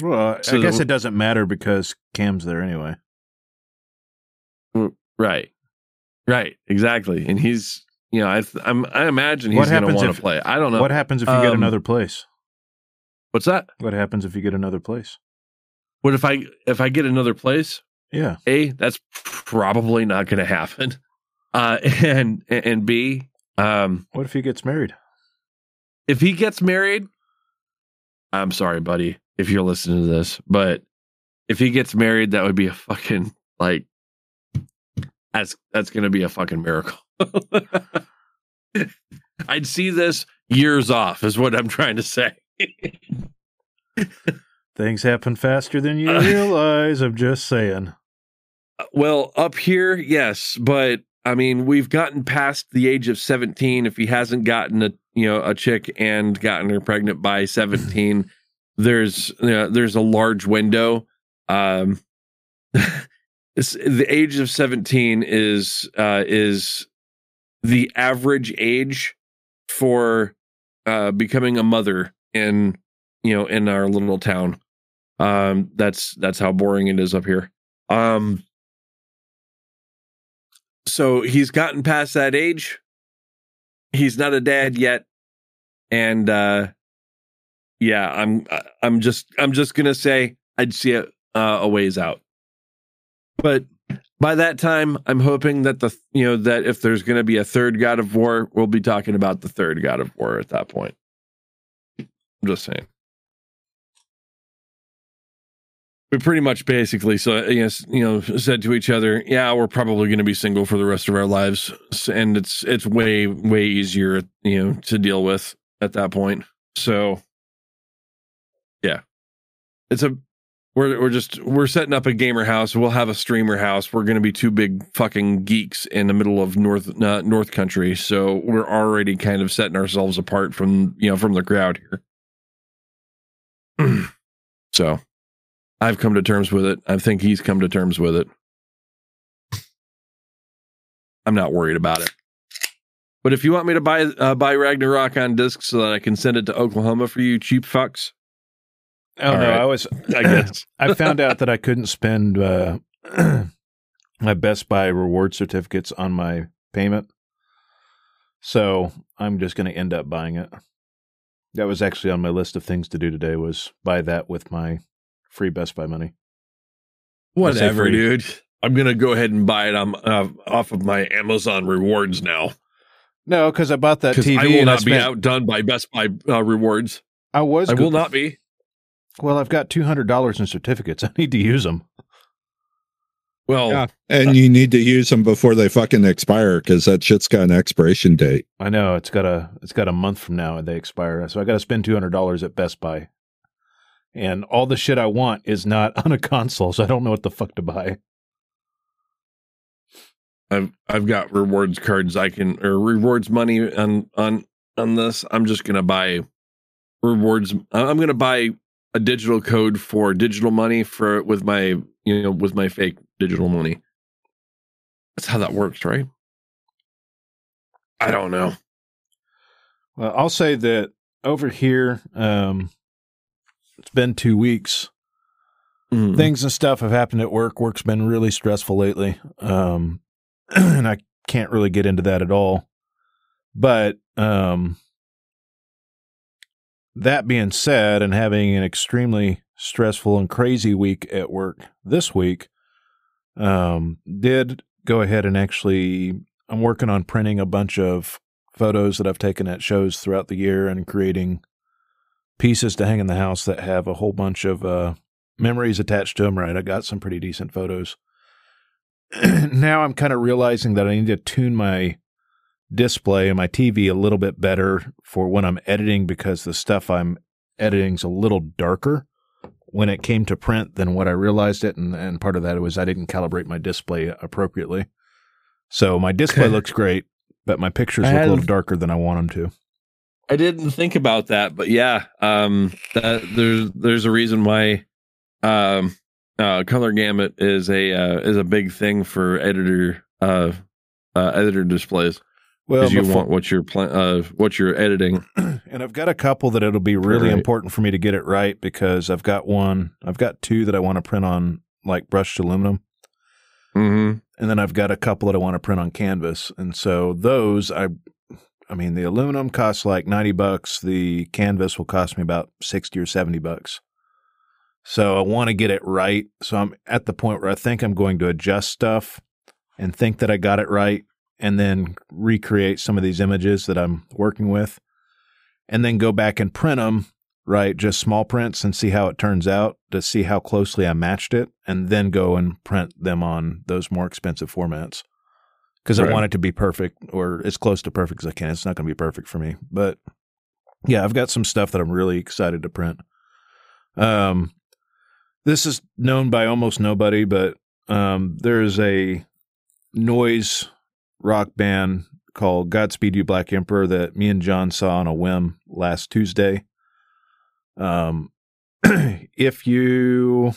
[SPEAKER 1] Well,
[SPEAKER 4] So
[SPEAKER 1] I guess it doesn't matter because Cam's there anyway.
[SPEAKER 4] Mm, right. Right exactly. And he's you know i th- I'm, i imagine he's going to want to play i don't know
[SPEAKER 1] What happens if you get
[SPEAKER 4] Um,
[SPEAKER 1] another place?
[SPEAKER 4] what's that
[SPEAKER 1] What happens if you get another place?
[SPEAKER 4] what if i if i get another place
[SPEAKER 1] Yeah.
[SPEAKER 4] A, that's probably not going to happen. Uh, and and B, um,
[SPEAKER 1] What if he gets married?
[SPEAKER 4] if he gets married, I'm sorry, buddy, if you're listening to this, but if he gets married, that would be a fucking like that's that's going to be a fucking miracle. I'd see this years off, is what I'm trying to say.
[SPEAKER 1] Things happen faster than you realize. I'm just saying.
[SPEAKER 4] Well, up here, yes, but I mean, we've gotten past the age of 17. If he hasn't gotten a you know a chick and gotten her pregnant by 17, there's you know, there's a large window. Um, the age of 17 is uh, is the average age for uh, becoming a mother in you know in our little town. Um, that's that's how boring it is up here. Um, so he's gotten past that age. He's not a dad yet, and uh, yeah, I'm I'm just I'm just gonna say I'd see it uh, a ways out. But by that time, I'm hoping that the you know that if there's going to be a third God of War, we'll be talking about the third God of War at that point. I'm just saying. We pretty much basically so yes you know said to each other, yeah, we're probably going to be single for the rest of our lives, and it's it's way way easier you know to deal with at that point. So, yeah, it's a we're we're just we're setting up a gamer house. We'll have a streamer house. We're going to be two big fucking geeks in the middle of North uh, North Country. So we're already kind of setting ourselves apart from you know from the crowd here. so I've come to terms with it. I think he's come to terms with it. I'm not worried about it. But if you want me to buy uh, buy Ragnarok on disc so that I can send it to Oklahoma for you cheap fucks,
[SPEAKER 1] Oh
[SPEAKER 4] All
[SPEAKER 1] no,
[SPEAKER 4] right.
[SPEAKER 1] I was.
[SPEAKER 4] I guess.
[SPEAKER 1] I found out that I couldn't spend uh, my Best Buy reward certificates on my payment, so I'm just going to end up buying it. That was actually on my list of things to do today. Was buy that with my free Best Buy money.
[SPEAKER 4] Whatever, dude. I'm gonna go ahead and buy it on uh, off of my Amazon rewards now
[SPEAKER 1] No, because I bought that TV
[SPEAKER 4] I will
[SPEAKER 1] and
[SPEAKER 4] not
[SPEAKER 1] I
[SPEAKER 4] be
[SPEAKER 1] spent.
[SPEAKER 4] outdone by Best Buy uh, rewards.
[SPEAKER 1] I was.
[SPEAKER 4] I
[SPEAKER 1] go-
[SPEAKER 4] will not be.
[SPEAKER 1] Well, I've got two hundred dollars in certificates. I need to use them.
[SPEAKER 4] Well,
[SPEAKER 2] Yeah. And uh, you need to use them before they fucking expire because that shit's got an expiration date.
[SPEAKER 1] I know it's got a it's got a month from now and they expire. So I got to spend two hundred dollars at Best Buy, and all the shit I want is not on a console, so I don't know what the fuck to buy.
[SPEAKER 4] I've I've got rewards cards I can or rewards money on on on this. I'm just gonna buy rewards. I'm gonna buy a digital code for digital money for with my you know with my fake digital money. That's how that works, right? I don't know.
[SPEAKER 1] Well, I'll say that over here, um, it's been two weeks.
[SPEAKER 4] Mm.
[SPEAKER 1] Things and stuff have happened at work. Work's been really stressful lately, um, and I can't really get into that at all. But um, that being said, and having an extremely stressful and crazy week at work this week, um, did go ahead and actually, I'm working on printing a bunch of photos that I've taken at shows throughout the year and creating pieces to hang in the house that have a whole bunch of uh, memories attached to them. Right, I got some pretty decent photos. now I'm kind of realizing that I need to tune my display and my TV a little bit better for when I'm editing because the stuff I'm editing is a little darker when it came to print than what I realized it, and, and part of that was I didn't calibrate my display appropriately. So my display looks great, but my pictures
[SPEAKER 4] I
[SPEAKER 1] look a little darker than I want them to.
[SPEAKER 4] I didn't think about that, but yeah, um, that there's there's a reason why um, uh, color gamut is a uh, is a big thing for editor uh, uh, editor displays
[SPEAKER 1] Well,
[SPEAKER 4] because you
[SPEAKER 1] before-
[SPEAKER 4] want what you're pla- uh, what you're editing.
[SPEAKER 1] and I've got a couple that it'll be really
[SPEAKER 4] Right.
[SPEAKER 1] important for me to get it right because I've got one, I've got two that I want to print on like brushed aluminum,
[SPEAKER 4] Mm-hmm.
[SPEAKER 1] and then I've got a couple that I want to print on canvas. And so those, I, I mean, the aluminum costs like ninety bucks. The canvas will cost me about sixty or seventy bucks. So I want to get it right. So I'm at the point where I think I'm going to adjust stuff and think that I got it right, and then recreate some of these images that I'm working with, and then go back and print them right, just small prints and see how it turns out to see how closely I matched it, and then go and print them on those more expensive formats. Because I want it to be perfect or as close to perfect as I can. It's not going to be perfect for me, but yeah, I've got some stuff that I'm really excited to print. Um, this is known by almost nobody, but um, there's a noise rock band called Godspeed You Black Emperor that me and John saw on a whim last Tuesday. Um, if you,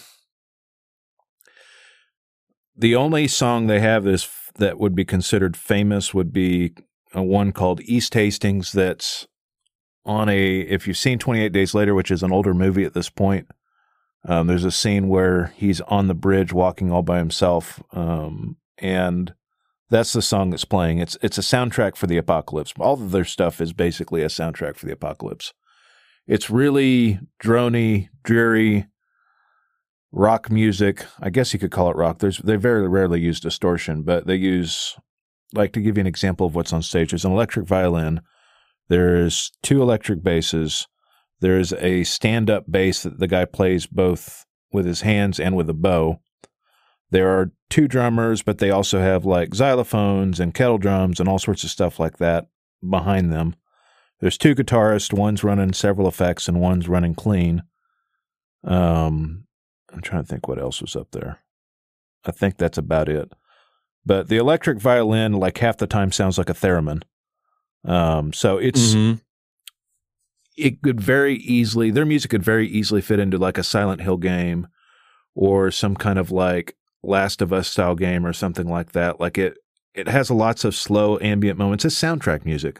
[SPEAKER 1] the only song they have is that would be considered famous would be a one called East Hastings. That's on a. If you've seen Twenty Eight Days Later, which is an older movie at this point, um, there's a scene where he's on the bridge walking all by himself, um, and that's the song that's playing. It's it's a soundtrack for the apocalypse. All of their stuff is basically a soundtrack for the apocalypse. It's really drony, dreary rock music. I guess you could call it rock. There's they very rarely use distortion, but they use like to give you an example of what's on stage. There's an electric violin. There's two electric basses. There's a stand-up bass that the guy plays both with his hands and with a bow. There are two drummers, but they also have like xylophones and kettle drums and all sorts of stuff like that behind them. There's two guitarists, one's running several effects and one's running clean. Um, I'm trying to think what else was up there. I think that's about it. But the electric violin, like half the time, sounds like a theremin. Um, so it's
[SPEAKER 4] Mhm.
[SPEAKER 1] it could very easily their music could very easily fit into like a Silent Hill game or some kind of like Last of Us style game or something like that. Like it it has lots of slow ambient moments. It's soundtrack music.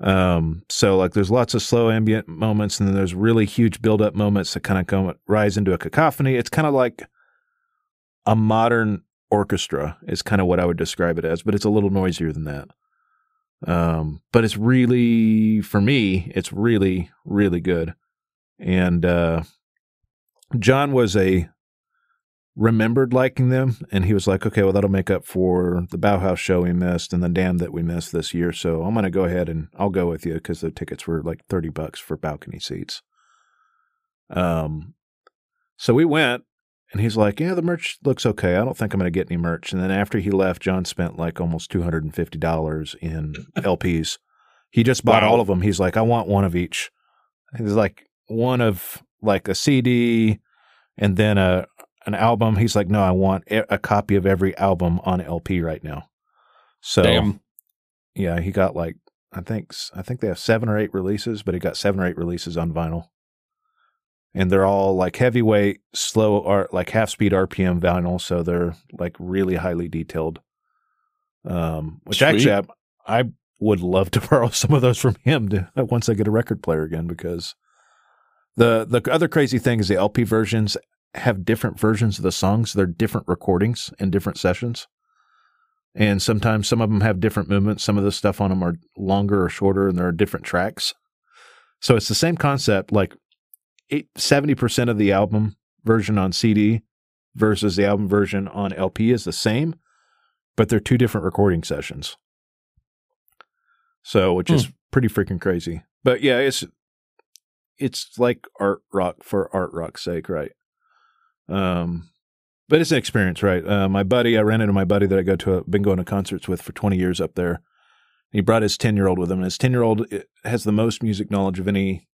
[SPEAKER 1] Um, so like there's lots of slow ambient moments and then there's really huge build up moments that kind of come rise into a cacophony. It's kind of like a modern orchestra is kind of what I would describe it as, but it's a little noisier than that. Um, but it's really, for me, it's really, really good. And uh, John was a remembered liking them, and he was like, "Okay, well, that'll make up for the Bauhaus show we missed and the Damned that we missed this year. So I'm going to go ahead and I'll go with you because the tickets were like thirty bucks for balcony seats." Um, so we went, and he's like, "Yeah, the merch looks okay. I don't think I'm going to get any merch." And then after he left, John spent like almost two hundred and fifty dollars in LPs. He just bought
[SPEAKER 3] Wow.
[SPEAKER 1] all of them. He's like, "I want one of each." He's like one of like a CD, and then a an album. He's like, "No, I want a copy of every album on LP right now." So
[SPEAKER 4] Damn.
[SPEAKER 1] yeah, he got like I think I think they have seven or eight releases, but he got seven or eight releases on vinyl, and they're all like heavyweight, slow art, like half speed RPM vinyl, so they're like really highly detailed. Um, which
[SPEAKER 4] Sweet.
[SPEAKER 1] actually I, I would love to borrow some of those from him to, once I get a record player again because the the other crazy thing is the LP versions have different versions of the songs. They're different recordings and different sessions. And sometimes some of them have different movements. Some of the stuff on them are longer or shorter, and there are different tracks. So it's the same concept. Like eight, 70% of the album version on CD versus the album version on LP is the same, but they're two different recording sessions. So, which is hmm. pretty freaking crazy. But yeah, it's it's like art rock for art rock's sake, right? Um, but it's an experience, right? Uh, my buddy, I ran into my buddy that I go to, a, been going to concerts with for 20 years up there. He brought his 10 year old with him, and his 10 year old has the most music knowledge of any,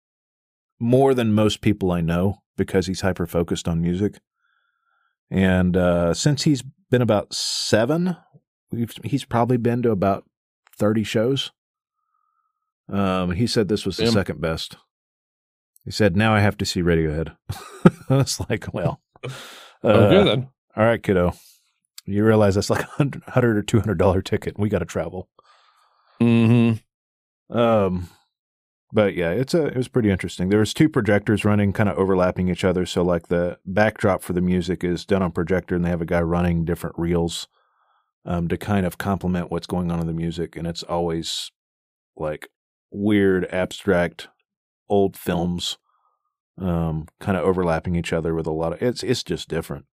[SPEAKER 1] more than most people I know because he's hyper focused on music. And uh, since he's been about seven, we've, he's probably been to about 30 shows. Um, he said this was the
[SPEAKER 4] Damn.
[SPEAKER 1] second best. He said, now I have to see Radiohead. I was like, well, uh,
[SPEAKER 4] okay then.
[SPEAKER 1] all right, kiddo. You realize that's like a hundred or two hundred dollar ticket. We got to travel.
[SPEAKER 4] Mm-hmm.
[SPEAKER 1] Um, but yeah, it's a it was pretty interesting. There was two projectors running, kind of overlapping each other. So like the backdrop for the music is done on projector, and they have a guy running different reels, um, to kind of complement what's going on in the music. And it's always like weird, abstract, old films, um, kind of overlapping each other with a lot of it's it's just different.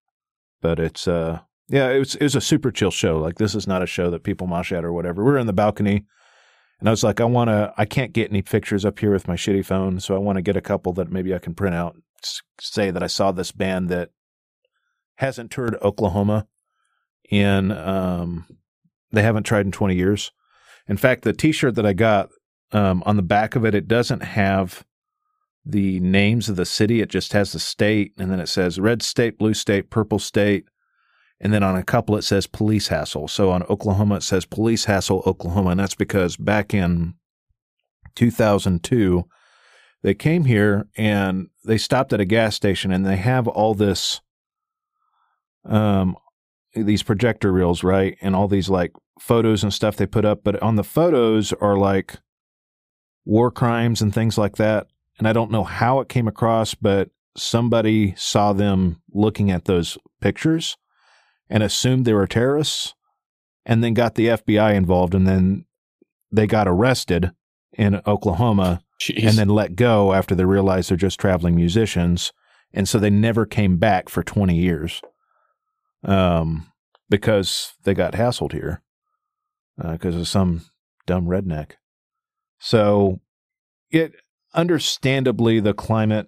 [SPEAKER 1] But it's uh yeah, it was it was a super chill show. Like this is not a show that people mosh at or whatever. We were in the balcony. And I was like, I want to, I can't get any pictures up here with my shitty phone. So I want to get a couple that maybe I can print out, say that I saw this band that hasn't toured Oklahoma in, um, they haven't tried in 20 years. In fact, the t shirt that I got, um, on the back of it, it doesn't have the names of the city. It just has the state. And then it says red state, blue state, purple state. And then on a couple, it says police hassle. So on Oklahoma, it says police hassle, Oklahoma. And that's because back in 2002, they came here and they stopped at a gas station and they have all this, um, these projector reels, right? And all these like photos and stuff they put up. But on the photos are like war crimes and things like that. And I don't know how it came across, but somebody saw them looking at those pictures and assumed they were terrorists and then got the FBI involved and then they got arrested in Oklahoma
[SPEAKER 4] Jeez.
[SPEAKER 1] and then let go after they realized they're just traveling musicians and so they never came back for 20 years um because they got hassled here because of some dumb redneck so it understandably the climate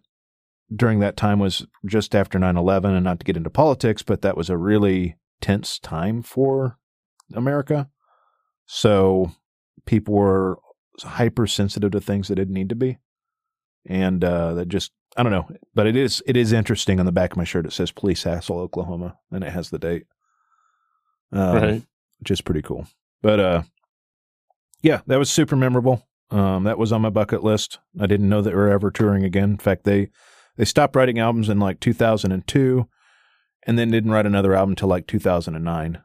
[SPEAKER 1] during that time was just after 9/11 and not to get into politics but that was a really tense time for America. So people were hypersensitive to things that didn't need to be. And uh, that just I don't know but it is it is interesting on the back of my shirt. It says police hassle Oklahoma and it has the date. Um,
[SPEAKER 4] right.
[SPEAKER 1] which is pretty cool. But uh yeah that was super memorable um that was on my bucket list I didn't know we were ever touring again in fact they they stopped writing albums in like 2002 and then didn't write another album until like 2009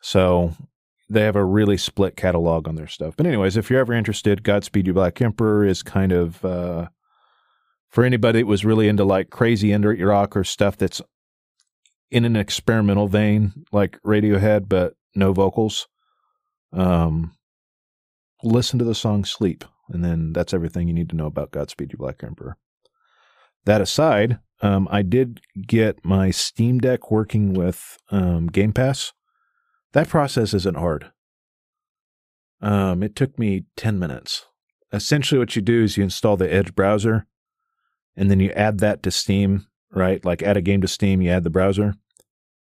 [SPEAKER 1] so they have a really split catalog on their stuff. But anyways, if you're ever interested, Godspeed You Black Emperor is kind of uh, for anybody that was really into like crazy indie rock or stuff that's in an experimental vein, like Radiohead, but no vocals. Um, listen to the song "Sleep," and then that's everything you need to know about Godspeed You Black Emperor. That aside, um, I did get my Steam Deck working with um, Game Pass. That process isn't hard. Um, it took me 10 minutes. Essentially, what you do is you install the Edge browser and then you add that to Steam, right? Like add a game to Steam, you add the browser,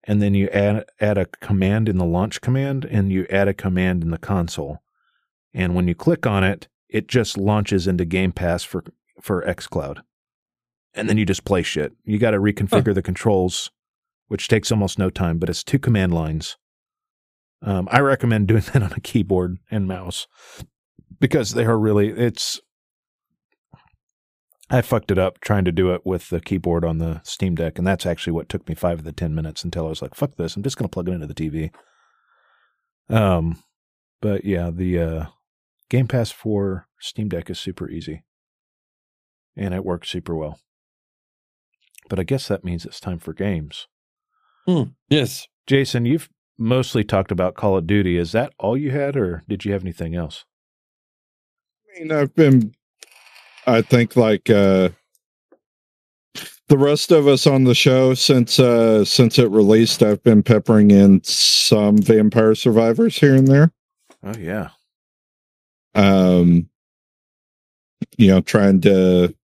[SPEAKER 1] and then you add, add a command in the launch command and you add a command in the console. And when you click on it, it just launches into Game Pass for, for xCloud. And then you just play shit. You got to reconfigure huh. the controls, which takes almost no time, but it's two command lines um, I recommend doing that on a keyboard and mouse because they are really, it's, I fucked it up trying to do it with the keyboard on the Steam Deck, and that's actually what took me five of the 10 minutes until I was like, fuck this, I'm just going to plug it into the TV. Um, but yeah, the uh, Game Pass for Steam Deck is super easy, and it works super well. But I guess that means it's time for games.
[SPEAKER 4] Hmm. Yes.
[SPEAKER 1] Jason, you've mostly talked about Call of Duty. Is that all you had, or did you have anything else?
[SPEAKER 2] I mean, I've been, I think, like uh, the rest of us on the show since uh, since it released. I've been peppering in some Vampire Survivors here and there.
[SPEAKER 1] Oh yeah.
[SPEAKER 2] Um, you know, trying to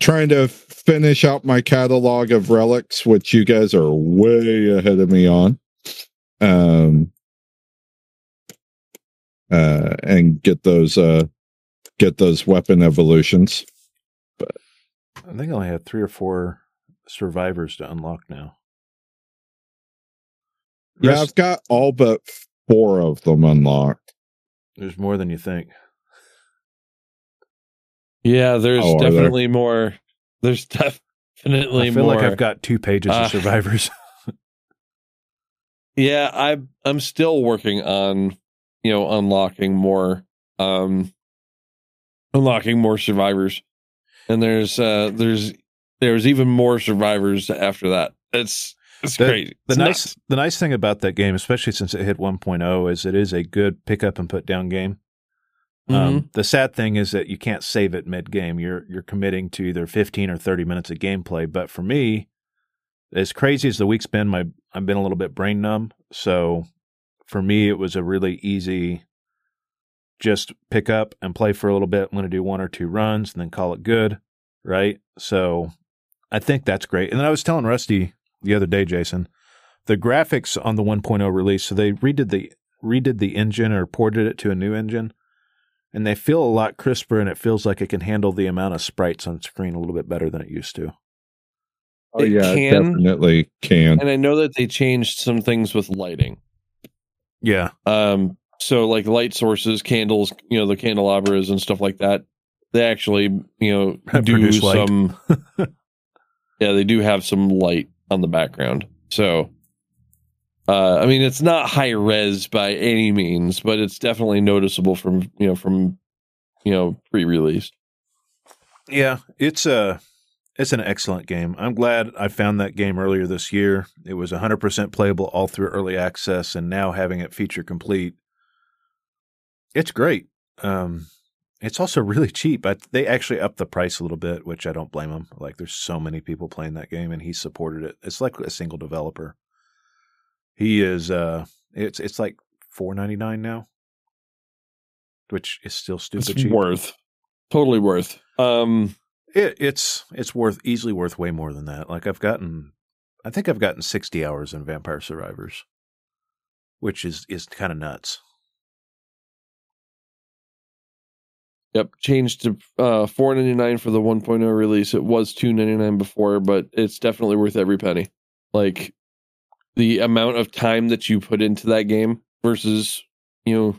[SPEAKER 2] trying to finish out my catalog of relics, which you guys are way ahead of me on um, uh, and get those uh, get those weapon evolutions. But
[SPEAKER 1] I think I only have three or four survivors to unlock now.
[SPEAKER 2] Yeah, I've got all but four of them unlocked.
[SPEAKER 1] There's more than you think.
[SPEAKER 4] Yeah, there's oh, definitely there? more. There's definitely more.
[SPEAKER 1] I feel
[SPEAKER 4] more.
[SPEAKER 1] like I've got two pages uh, of survivors.
[SPEAKER 4] Yeah, I I'm still working on you know unlocking more um unlocking more survivors. And there's uh there's there's even more survivors after that. It's it's
[SPEAKER 1] the,
[SPEAKER 4] crazy.
[SPEAKER 1] The
[SPEAKER 4] it's
[SPEAKER 1] nice
[SPEAKER 4] nuts.
[SPEAKER 1] the nice thing about that game, especially since it hit 1.0, is it is a good pick up and put down game.
[SPEAKER 4] Mm-hmm.
[SPEAKER 1] Um, the sad thing is that you can't save it mid game. You're you're committing to either 15 or 30 minutes of gameplay. But for me, as crazy as the week's been, my I've been a little bit brain numb. So for me, it was a really easy just pick up and play for a little bit. I'm going to do one or two runs and then call it good. Right. So I think that's great. And then I was telling Rusty the other day, Jason, the graphics on the 1.0 release, so they redid the redid the engine or ported it to a new engine and they feel a lot crisper and it feels like it can handle the amount of sprites on screen a little bit better than it used to.
[SPEAKER 2] Oh
[SPEAKER 4] It
[SPEAKER 2] yeah, it
[SPEAKER 4] can.
[SPEAKER 2] definitely can.
[SPEAKER 4] and I know that they changed some things with lighting.
[SPEAKER 1] Yeah.
[SPEAKER 4] Um, so like light sources, candles, you know, the candelabras and stuff like that. They actually, you know, do some. yeah, they do have some light on the background. So, uh, I mean, it's not high res by any means, but it's definitely noticeable from you know from you know pre-release.
[SPEAKER 1] Yeah, it's a it's an excellent game. I'm glad I found that game earlier this year. It was 100% playable all through early access and now having it feature complete. It's great. Um it's also really cheap. I, they actually upped the price a little bit, which I don't blame them. Like there's so many people playing that game and he supported it. It's like a single developer. He is uh it's it's like 4.99 now. Which is still stupid
[SPEAKER 4] It's
[SPEAKER 1] cheap.
[SPEAKER 4] worth, totally worth. Um,
[SPEAKER 1] It, it's it's worth easily worth way more than that. Like I've gotten, I think I've gotten sixty hours in Vampire Survivors, which is is kind of nuts.
[SPEAKER 4] Yep, changed to uh, four ninety nine for the 1.0 release. It was two ninety nine before, but it's definitely worth every penny. Like the amount of time that you put into that game versus you know,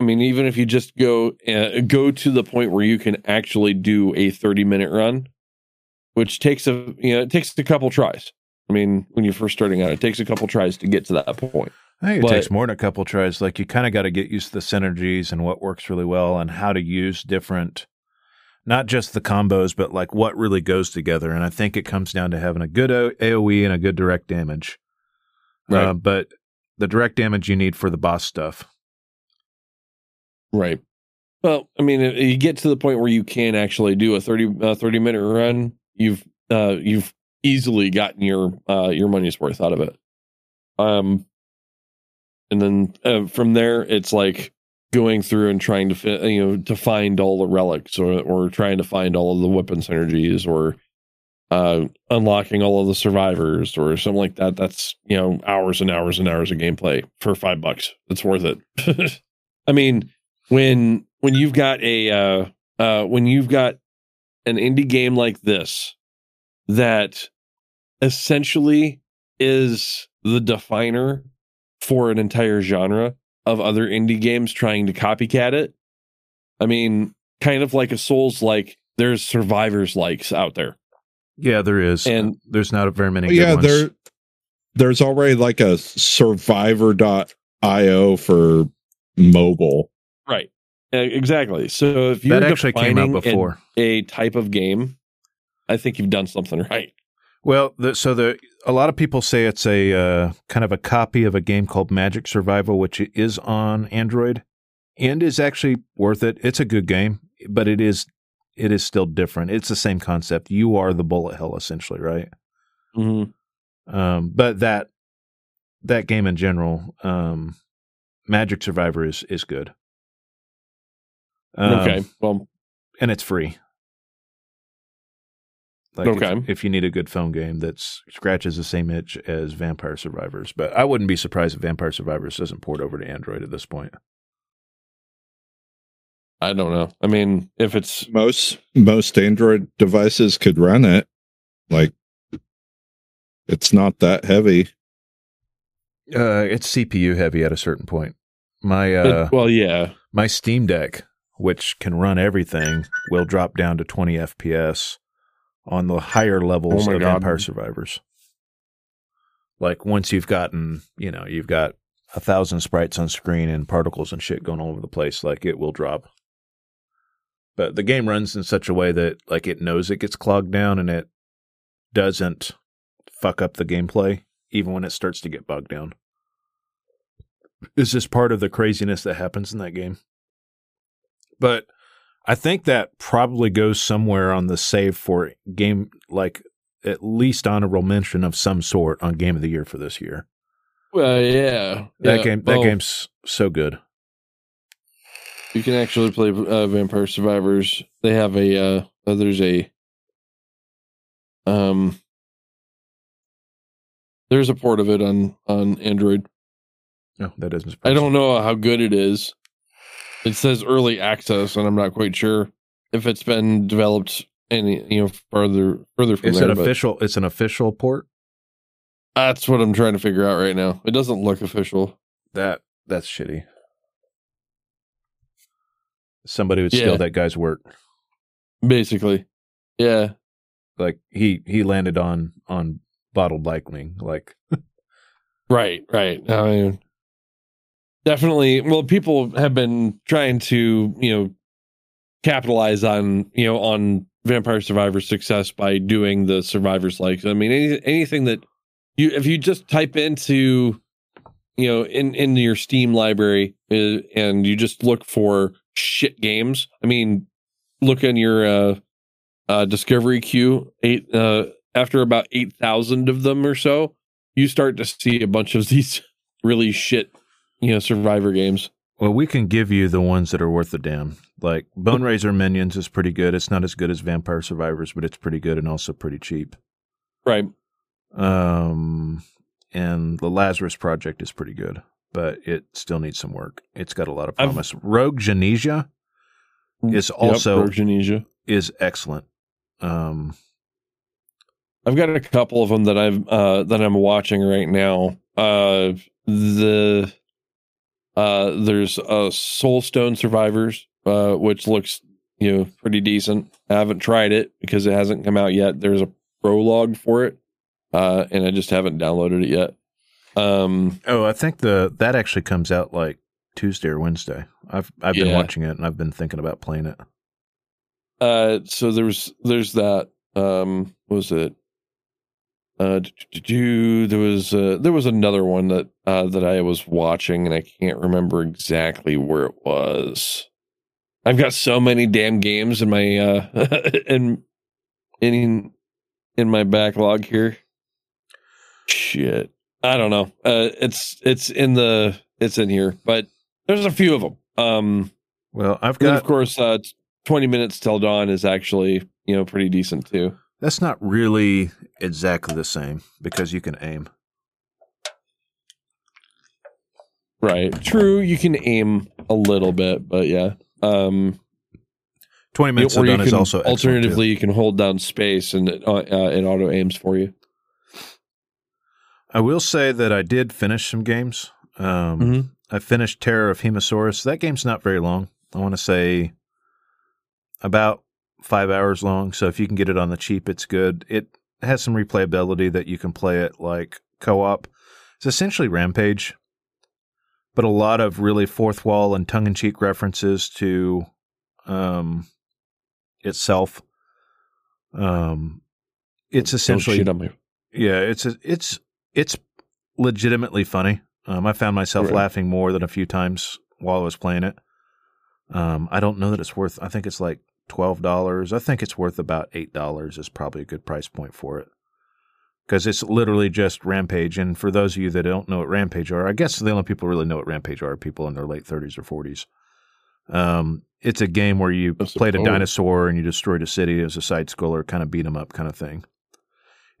[SPEAKER 4] I mean, even if you just go uh, go to the point where you can actually do a thirty minute run, which takes a you know it takes a couple tries. I mean, when you're first starting out, it takes a couple tries to get to that point.
[SPEAKER 1] I think it
[SPEAKER 4] But-
[SPEAKER 1] takes more than a couple tries. Like you kind of got to get used to the synergies and what works really well and how to use different, not just the combos, but like what really goes together. And I think it comes down to having a good O- AOE and a good direct damage.
[SPEAKER 4] Right.
[SPEAKER 1] Uh, but the direct damage you need for the boss stuff.
[SPEAKER 4] Right. Well, I mean, you get to the point where you can actually do a 30, uh, 30 minute run, you've uh, you've easily gotten your uh, your money's worth out of it. Um, and then uh, from there, it's like going through and trying to you know, to find all the relics, or or trying to find all of the weapon synergies, or uh, unlocking all of the survivors, or something like that. That's you know hours and hours and hours of gameplay for five bucks. It's worth it. I mean, when when you've got a uh, uh, when you've got an indie game like this that essentially is the definer for an entire genre of other indie games trying to copycat it. I mean, kind of like a Souls like there's survivors likes out there.
[SPEAKER 1] Yeah, there is.
[SPEAKER 4] And-
[SPEAKER 1] there's not very many.
[SPEAKER 2] Oh,
[SPEAKER 1] good
[SPEAKER 2] yeah,
[SPEAKER 1] ones.
[SPEAKER 2] there there's already like a survivor.io for mobile.
[SPEAKER 4] Right. Exactly. So if you're
[SPEAKER 1] that actually came out
[SPEAKER 4] defining an-
[SPEAKER 1] before.
[SPEAKER 4] a type of game, I think you've done something right.
[SPEAKER 1] Well, the, so the a lot of people say it's a uh, kind of a copy of a game called Magic Survival, which is on Android, and is actually worth it. It's a good game, but it is it is still different. It's the same concept. You are the bullet hell, essentially, right?
[SPEAKER 4] Mm-hmm.
[SPEAKER 1] Um, but that that game in general, um, Magic Survivor is is good. Um,
[SPEAKER 4] okay. Well,
[SPEAKER 1] and it's free. Like
[SPEAKER 4] Okay.
[SPEAKER 1] If, if you need a good phone game that scratches the same itch as Vampire Survivors, but I wouldn't be surprised if Vampire Survivors doesn't port over to Android at this point.
[SPEAKER 4] I don't know. I mean, if it's
[SPEAKER 2] Most most Android devices could run it. Like it's not that heavy.
[SPEAKER 1] Uh, it's CPU heavy at a certain point. My uh,
[SPEAKER 4] well, yeah.
[SPEAKER 1] my Steam Deck, which can run everything, will drop down to 20 FPS on the higher levels
[SPEAKER 4] Oh
[SPEAKER 1] of
[SPEAKER 4] God.
[SPEAKER 1] Vampire Survivors. Like once you've gotten, you know, you've got a thousand sprites on screen and particles and shit going all over the place, like it will drop. But the game runs in such a way that like it knows it gets clogged down and it doesn't fuck up the gameplay even when it starts to get bogged down. Is this part of the craziness that happens in that game? But I think that probably goes somewhere on the save for game, like at least honorable mention of some sort on Game of the Year for this year.
[SPEAKER 4] Well, yeah.
[SPEAKER 1] That
[SPEAKER 4] Yeah.
[SPEAKER 1] game, that
[SPEAKER 4] Well,
[SPEAKER 1] game's so good.
[SPEAKER 4] You can actually play uh, Vampire Survivors. They have a uh, uh, there's a um there's a port of it on on Android.
[SPEAKER 1] No, that doesn't.
[SPEAKER 4] I don't know how good it is. It says early access, and I'm not quite sure if it's been developed any you know further further from
[SPEAKER 1] It's
[SPEAKER 4] there.
[SPEAKER 1] an official. It's an official port.
[SPEAKER 4] that's what I'm trying to figure out right now. It doesn't look official.
[SPEAKER 1] That that's shitty. Somebody would steal
[SPEAKER 4] Yeah.
[SPEAKER 1] that guy's work.
[SPEAKER 4] Basically, yeah,
[SPEAKER 1] Like he he landed on on bottled lightning. Like
[SPEAKER 4] right, right. I mean, definitely. Well, people have been trying to you know capitalize on you know on Vampire Survivor's success by doing the survivors like I mean, any, anything that you if you just type into you know in in your Steam library uh, and you just look for shit games. I mean, look in your uh, uh, discovery queue. Eight uh, after about eight thousand of them or so, you start to see a bunch of these really shit you know survivor games.
[SPEAKER 1] Well, we can give you the ones that are worth a damn. Like Boneraiser Minions is pretty good. It's not as good as Vampire Survivors, but it's pretty good and also pretty cheap.
[SPEAKER 4] Right.
[SPEAKER 1] Um, and the Lazarus Project is pretty good, but it still needs some work. It's got a lot of
[SPEAKER 4] I've-
[SPEAKER 1] promise. Rogue Genesia is
[SPEAKER 4] Yep,
[SPEAKER 1] also
[SPEAKER 4] Rogue Genesia.
[SPEAKER 1] is excellent. Um,
[SPEAKER 4] I've got a couple of them that I've uh that I'm watching right now. Uh the uh there's uh Soulstone Survivors uh which looks you know pretty decent. I haven't tried it because it hasn't come out yet. There's a prologue for it. Uh and I just haven't downloaded it yet. Um
[SPEAKER 1] oh, I think the that actually comes out like Tuesday or Wednesday. I've I've been
[SPEAKER 4] Yeah.
[SPEAKER 1] watching it and I've been thinking about playing it.
[SPEAKER 4] uh so there's there's that um what was it uh there was uh there was another one that uh that I was watching and I can't remember exactly where it was. I've got so many damn games in my uh in in in my backlog here. Shit. I don't know. Uh it's it's in the it's in here, but there's a few of them. Um
[SPEAKER 1] Well, I've
[SPEAKER 4] and
[SPEAKER 1] got
[SPEAKER 4] of course, uh, 20 minutes till dawn is actually, you know, pretty decent too.
[SPEAKER 1] That's not really exactly the same because you can aim.
[SPEAKER 4] Right. True. You can aim a little bit, but yeah. Um,
[SPEAKER 1] Twenty minutes
[SPEAKER 4] or you
[SPEAKER 1] done is
[SPEAKER 4] can-
[SPEAKER 1] also
[SPEAKER 4] alternatively, you can hold down space and it, uh, uh, it auto aims for you.
[SPEAKER 1] I will say that I did finish some games. Um,
[SPEAKER 4] Mhm.
[SPEAKER 1] I finished Terror of Hemasaurus. That game's not very long. I want to say about five hours long. So if you can get it on the cheap, it's good. It has some replayability that you can play it like co-op. It's essentially Rampage, but a lot of really fourth wall and tongue-in-cheek references to um, itself. Um, it's essentially
[SPEAKER 4] shit on me.
[SPEAKER 1] yeah, it's a, it's it's legitimately funny. Um, I found myself
[SPEAKER 4] Right.
[SPEAKER 1] laughing more than a few times while I was playing it. Um, I don't know that it's worth. I think it's like twelve dollars. I think it's worth about eight dollars. Is probably a good price point for it because it's literally just Rampage. And for those of you that don't know what Rampage are, I guess the only people who really know what Rampage are, are people in their late thirties or forties. Um, it's a game where you
[SPEAKER 4] I
[SPEAKER 1] played a dinosaur and you destroyed a city as a side scroller, kind of beat 'em up kind of thing.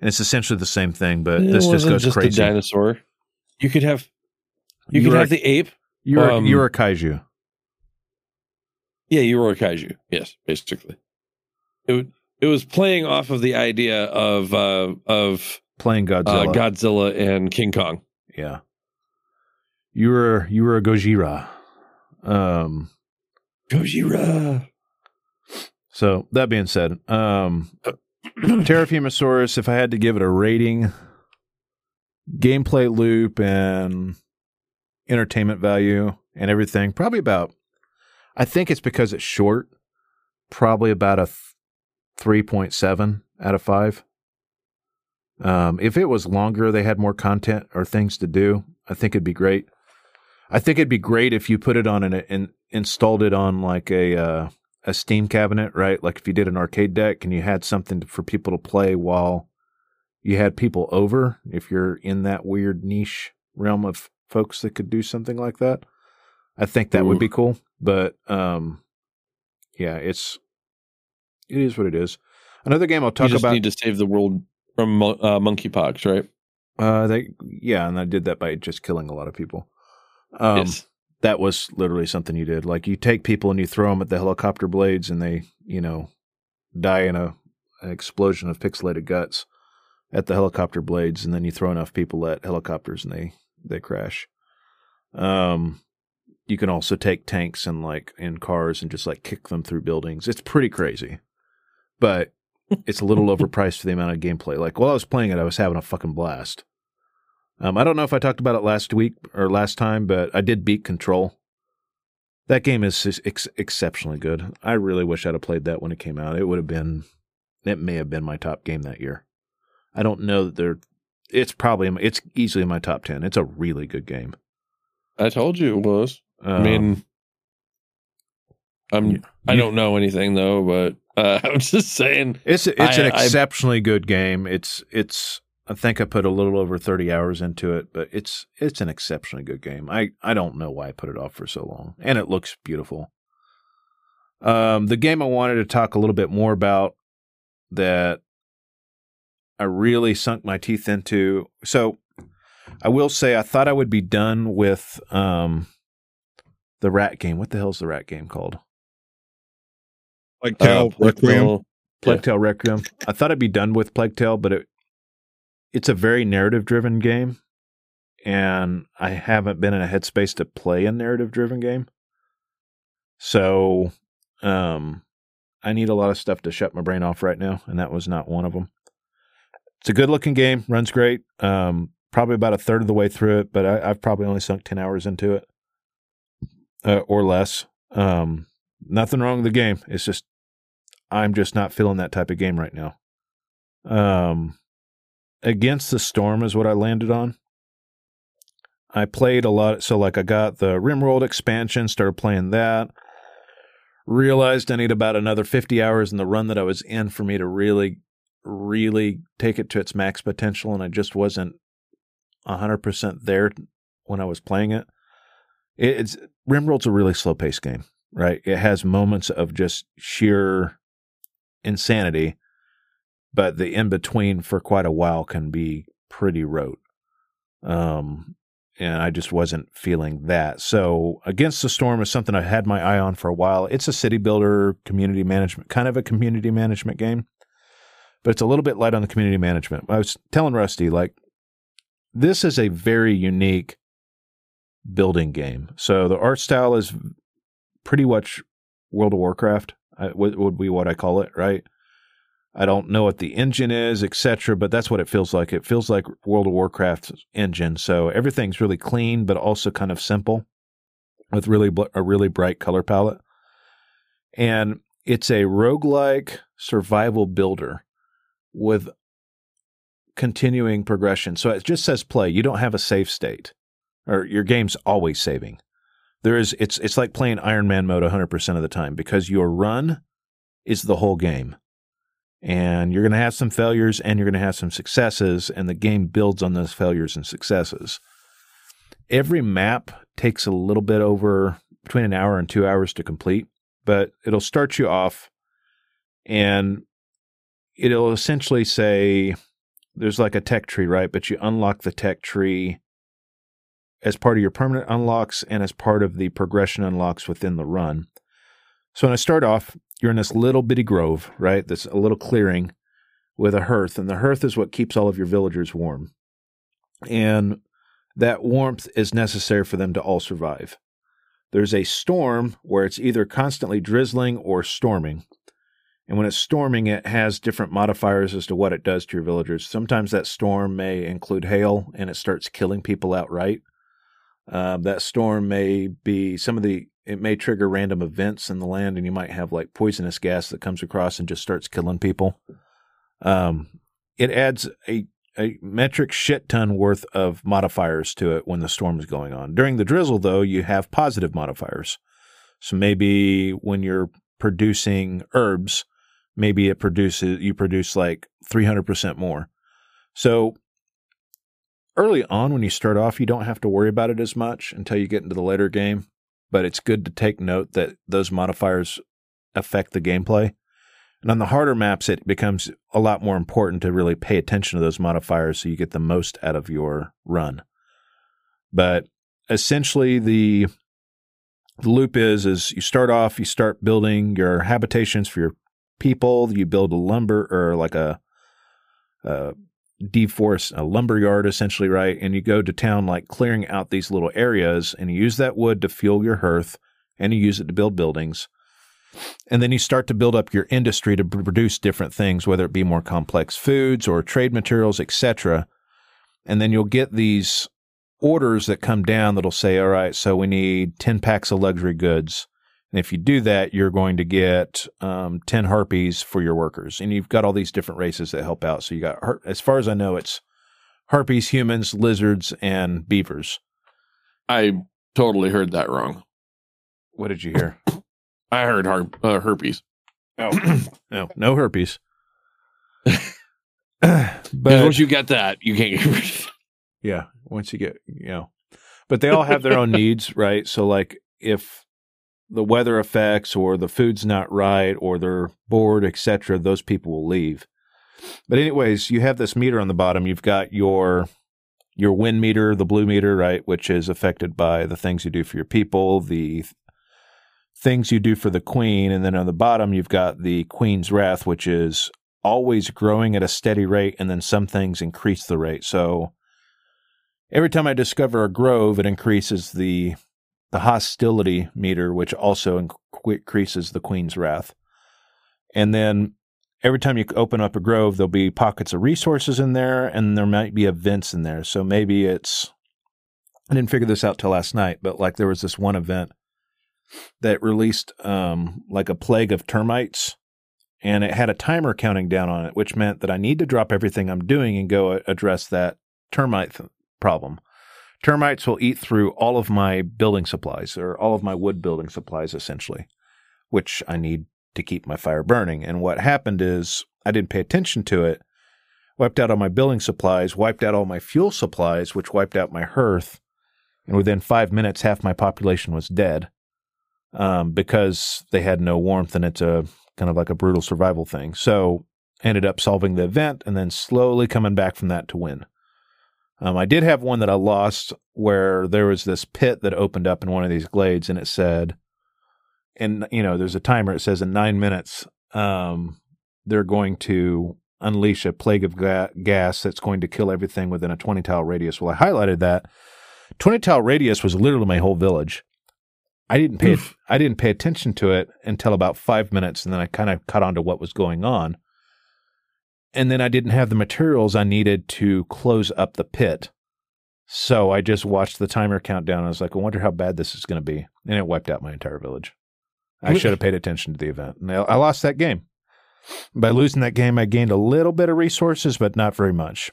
[SPEAKER 1] And it's essentially the same thing, but
[SPEAKER 4] It
[SPEAKER 1] this just goes
[SPEAKER 4] just
[SPEAKER 1] crazy.
[SPEAKER 4] dinosaur. You could have, you,
[SPEAKER 1] You
[SPEAKER 4] could
[SPEAKER 1] were-
[SPEAKER 4] have the ape.
[SPEAKER 1] You're
[SPEAKER 4] um,
[SPEAKER 1] you're a kaiju.
[SPEAKER 4] Yeah, you were a kaiju. Yes, basically. It it was playing off of the idea of uh, of
[SPEAKER 1] Playing
[SPEAKER 4] uh,
[SPEAKER 1] Godzilla.
[SPEAKER 4] Godzilla and King Kong.
[SPEAKER 1] Yeah. You were you were a Gojira. Um
[SPEAKER 4] Gojira.
[SPEAKER 1] so that being said, um Terror of Hemasaurus, if I had to give it a rating, gameplay loop and entertainment value and everything, probably about I think it's because it's short, probably about a th- 3.7 out of 5. Um, if it was longer, they had more content or things to do, I think it'd be great. I think it'd be great if you put it on an and installed it on like a uh, a Steam cabinet, right? Like if you did an arcade deck and you had something for people to play while you had people over. If you're in that weird niche realm of folks that could do something like that, I think that would be cool. But um, yeah, it's it is what it is. Another game I'll
[SPEAKER 4] You
[SPEAKER 1] talk
[SPEAKER 4] just
[SPEAKER 1] about.
[SPEAKER 4] need to save the world from uh, monkeypox, right?
[SPEAKER 1] Uh, they yeah, and I did that by just killing a lot of people. Um,
[SPEAKER 4] yes.
[SPEAKER 1] that was literally something you did. Like you take people and you throw them at the helicopter blades, and they you know die in a an explosion of pixelated guts at the helicopter blades, and then you throw enough people at helicopters and they they crash. Um, you can also take tanks and like in cars and just like kick them through buildings. It's pretty crazy, but it's a little overpriced for the amount of gameplay. Like while I was playing it, I was having a fucking blast. Um, I don't know if I talked about it last week or last time, but I did beat Control. That game is ex- exceptionally good. I really wish I'd have played that when it came out. It would have been, it may have been my top game that year. I don't know that they're. It's probably it's easily in my top ten. It's a really good game.
[SPEAKER 4] I told you it was.
[SPEAKER 1] Um,
[SPEAKER 4] I mean, I'm.
[SPEAKER 1] you-
[SPEAKER 4] I don't know anything though, but uh, I'm just saying.
[SPEAKER 1] it's it's
[SPEAKER 4] I-
[SPEAKER 1] an
[SPEAKER 4] I-
[SPEAKER 1] exceptionally good game. It's it's. I think I put a little over thirty hours into it, but it's it's an exceptionally good game. I I don't know why I put it off for so long, and it looks beautiful. Um, the game I wanted to talk a little bit more about that I really sunk my teeth into. So I will say I thought I would be done with um the rat game. What the hell's the rat game called?
[SPEAKER 2] Like
[SPEAKER 4] uh,
[SPEAKER 2] Tale Requiem.
[SPEAKER 1] Plague Tale Requiem. I thought I'd be done with Plague Tale, but it it's a very narrative driven game, and I haven't been in a headspace to play a narrative driven game. So, um, I need a lot of stuff to shut my brain off right now, and that was not one of them. It's a good looking game, runs great. Um, probably about a third of the way through it, but I, I've probably only sunk ten hours into it, uh, or less. Um, nothing wrong with the game. It's just I'm just not feeling that type of game right now. Um, Against the Storm is what I landed on. I played a lot, so like I got the RimWorld expansion, started playing that. Realized I need about another 50 hours in the run that I was in for me to really, really take it to its max potential, and I just wasn't 100% there when I was playing it. It it's RimWorld's a really slow paced game, right? It has moments of just sheer insanity, but the in between for quite a while can be pretty rote. Um, and I just wasn't feeling that. So, Against the Storm is something I had my eye on for a while. It's a city builder, community management, kind of a community management game, but it's a little bit light on the community management. I was telling Rusty, like, this is a very unique building game. So, the art style is pretty much World of Warcraft, uh, would, be what I call it, right? I don't know what the engine is, etc., but that's what it feels like. It feels like World of Warcraft's engine. So everything's really clean, but also kind of simple, with really bl- a really bright color palette. And it's a roguelike survival builder with continuing progression. So it just says play. You don't have a save state, or your game's always saving. There is it's it's like playing Iron Man mode 100% of the time because your run is the whole game. And you're going to have some failures and you're going to have some successes and the game builds on those failures and successes. Every map takes a little bit over between an hour and two hours to complete but it'll start you off and it'll essentially say there's like a tech tree right? But you unlock the tech tree as part of your permanent unlocks and as part of the progression unlocks within the run so when i start off you're in this little bitty grove, right? This a little clearing with a hearth, and the hearth is what keeps all of your villagers warm. And that warmth is necessary for them to all survive. There's a storm where it's either constantly drizzling or storming. And when it's storming, it has different modifiers as to what it does to your villagers. Sometimes that storm may include hail and it starts killing people outright. Uh, that storm may be some of the it may trigger random events in the land and you might have like poisonous gas that comes across and just starts killing people. Um, it adds a, a metric shit ton worth of modifiers to it when the storm is going on. During the drizzle though you have positive modifiers. So maybe when you're producing herbs maybe it produces you produce like 300% more. So early on when you start off you don't have to worry about it as much until you get into the later game but it's good to take note that those modifiers affect the gameplay. And on the harder maps, it becomes a lot more important to really pay attention to those modifiers so you get the most out of your run. But essentially, the the loop is is you start off, you start building your habitations for your people. You build a lumber or like a, a deforest, a lumber yard essentially, right? And you go to town like clearing out these little areas and you use that wood to fuel your hearth and you use it to build buildings. And then you start to build up your industry to produce different things, whether it be more complex foods or trade materials, etc. And then you'll get these orders that come down that'll say, all right, so we need 10 packs of luxury goods. And if you do that, you're going to get um, 10 harpies for your workers. And you've got all these different races that help out. So you got, as far as I know, it's harpies, humans, lizards, and beavers.
[SPEAKER 4] I totally heard that wrong.
[SPEAKER 1] What did you hear?
[SPEAKER 4] I heard har- uh, herpes.
[SPEAKER 1] Oh, no, no herpes.
[SPEAKER 4] but once you get that, you can't get rid of.
[SPEAKER 1] Yeah, once you get, you know, but they all have their own needs, right? So, like, if the weather affects or the food's not right or they're bored, etc., those people will leave. But anyways, you have this meter on the bottom. You've got your your wind meter, the blue meter, right, which is affected by the things you do for your people, the things you do for the queen, and then on the bottom you've got the queen's wrath, which is always growing at a steady rate, and then some things increase the rate. So every time I discover a grove, it increases the the hostility meter, which also increases the queen's wrath. And then every time you open up a grove, there'll be pockets of resources in there, and there might be events in there. So maybe it's I didn't figure this out till last night, but like there was this one event that released um, like a plague of termites, and it had a timer counting down on it, which meant that I need to drop everything I'm doing and go address that termite th- problem. Termites will eat through all of my building supplies or all of my wood building supplies, essentially, which I need to keep my fire burning. And what happened is I didn't pay attention to it, wiped out all my building supplies, wiped out all my fuel supplies, which wiped out my hearth. And within five minutes, half my population was dead um, because they had no warmth and it's a kind of like a brutal survival thing. So ended up solving the event and then slowly coming back from that to win. Um, I did have one that I lost where there was this pit that opened up in one of these glades and it said, and you know, there's a timer. It says in nine minutes, um, they're going to unleash a plague of ga- gas that's going to kill everything within a 20 tile radius. Well, I highlighted that. 20 tile radius was literally my whole village. I didn't pay Oof. I didn't pay attention to it until about five minutes, and then I kind of caught on to what was going on. And then I didn't have the materials I needed to close up the pit. So I just watched the timer count down. I was like, I wonder how bad this is going to be. And it wiped out my entire village. I should have paid attention to the event. And I lost that game. By losing that game, I gained a little bit of resources, but not very much.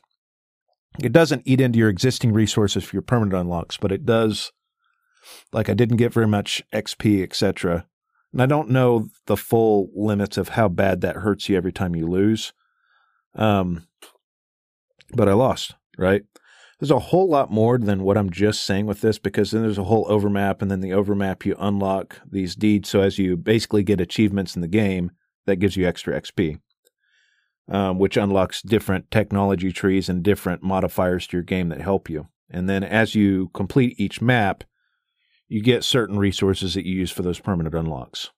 [SPEAKER 1] It doesn't eat into your existing resources for your permanent unlocks, but it does like I didn't get very much XP, etc. And I don't know the full limits of how bad that hurts you every time you lose. Um, but I lost, right? There's a whole lot more than what I'm just saying with this because then there's a whole overmap, and then the overmap you unlock these deeds. So as you basically get achievements in the game, that gives you extra XP, um, which unlocks different technology trees and different modifiers to your game that help you. And then as you complete each map, you get certain resources that you use for those permanent unlocks.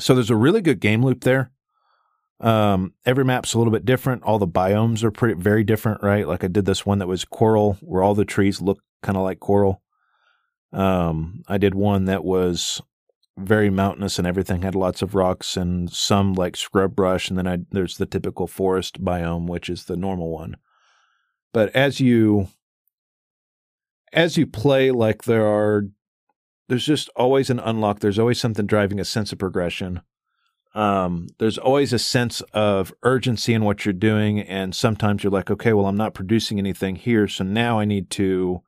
[SPEAKER 1] So there's a really good game loop there. Um, every map's a little bit different. All the biomes are pretty very different, right? Like I did this one that was coral, where all the trees look kind of like coral. Um, I did one that was very mountainous and everything had lots of rocks and some like scrub brush, and then I, there's the typical forest biome, which is the normal one. But as you as you play, like there are, there's just always an unlock. There's always something driving a sense of progression. Um, there's always a sense of urgency in what you're doing, and sometimes you're like, okay, well, I'm not producing anything here, so now I need to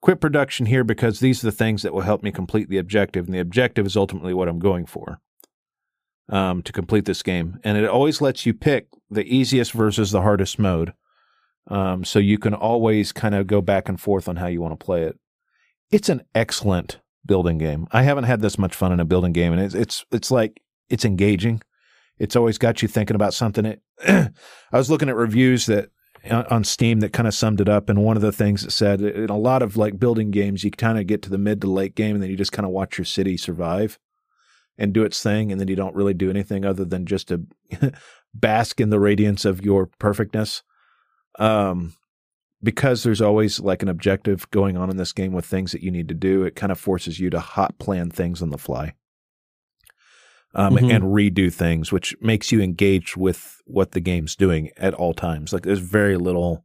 [SPEAKER 1] quit production here because these are the things that will help me complete the objective, and the objective is ultimately what I'm going for um, to complete this game. And it always lets you pick the easiest versus the hardest mode. Um, so you can always kind of go back and forth on how you want to play it. It's an excellent building game. I haven't had this much fun in a building game, and it's it's it's like it's engaging. It's always got you thinking about something. It, I was looking at reviews that on Steam that kind of summed it up, and one of the things that said in a lot of like building games, you kind of get to the mid to late game, and then you just kind of watch your city survive. and do its thing, and then you don't really do anything other than just to bask in the radiance of your perfectness. Um, because there's always like an objective going on in this game with things that you need to do, it kind of forces you to hot plan things on the fly. Um,
[SPEAKER 4] Mhm.
[SPEAKER 1] and redo things, which makes you engaged with what the game's doing at all times. Like there's very little,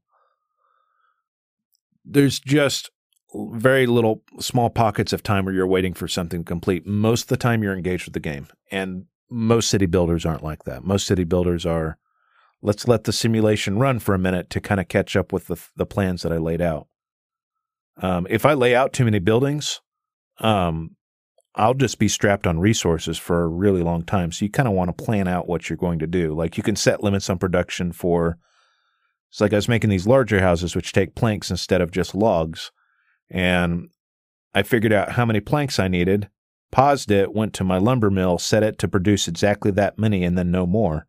[SPEAKER 1] there's just very little small pockets of time where you're waiting for something to complete. Most of the time you're engaged with the game. And most city builders aren't like that. Most city builders are, let's let the simulation run for a minute to kind of catch up with the, the plans that I laid out. Um, if I lay out too many buildings, um, I'll just be strapped on resources for a really long time. So you kind of want to plan out what you're going to do. Like you can set limits on production for. It's like I was making these larger houses, which take planks instead of just logs, and I figured out how many planks I needed, paused it, went to my lumber mill, set it to produce exactly that many, and then no more.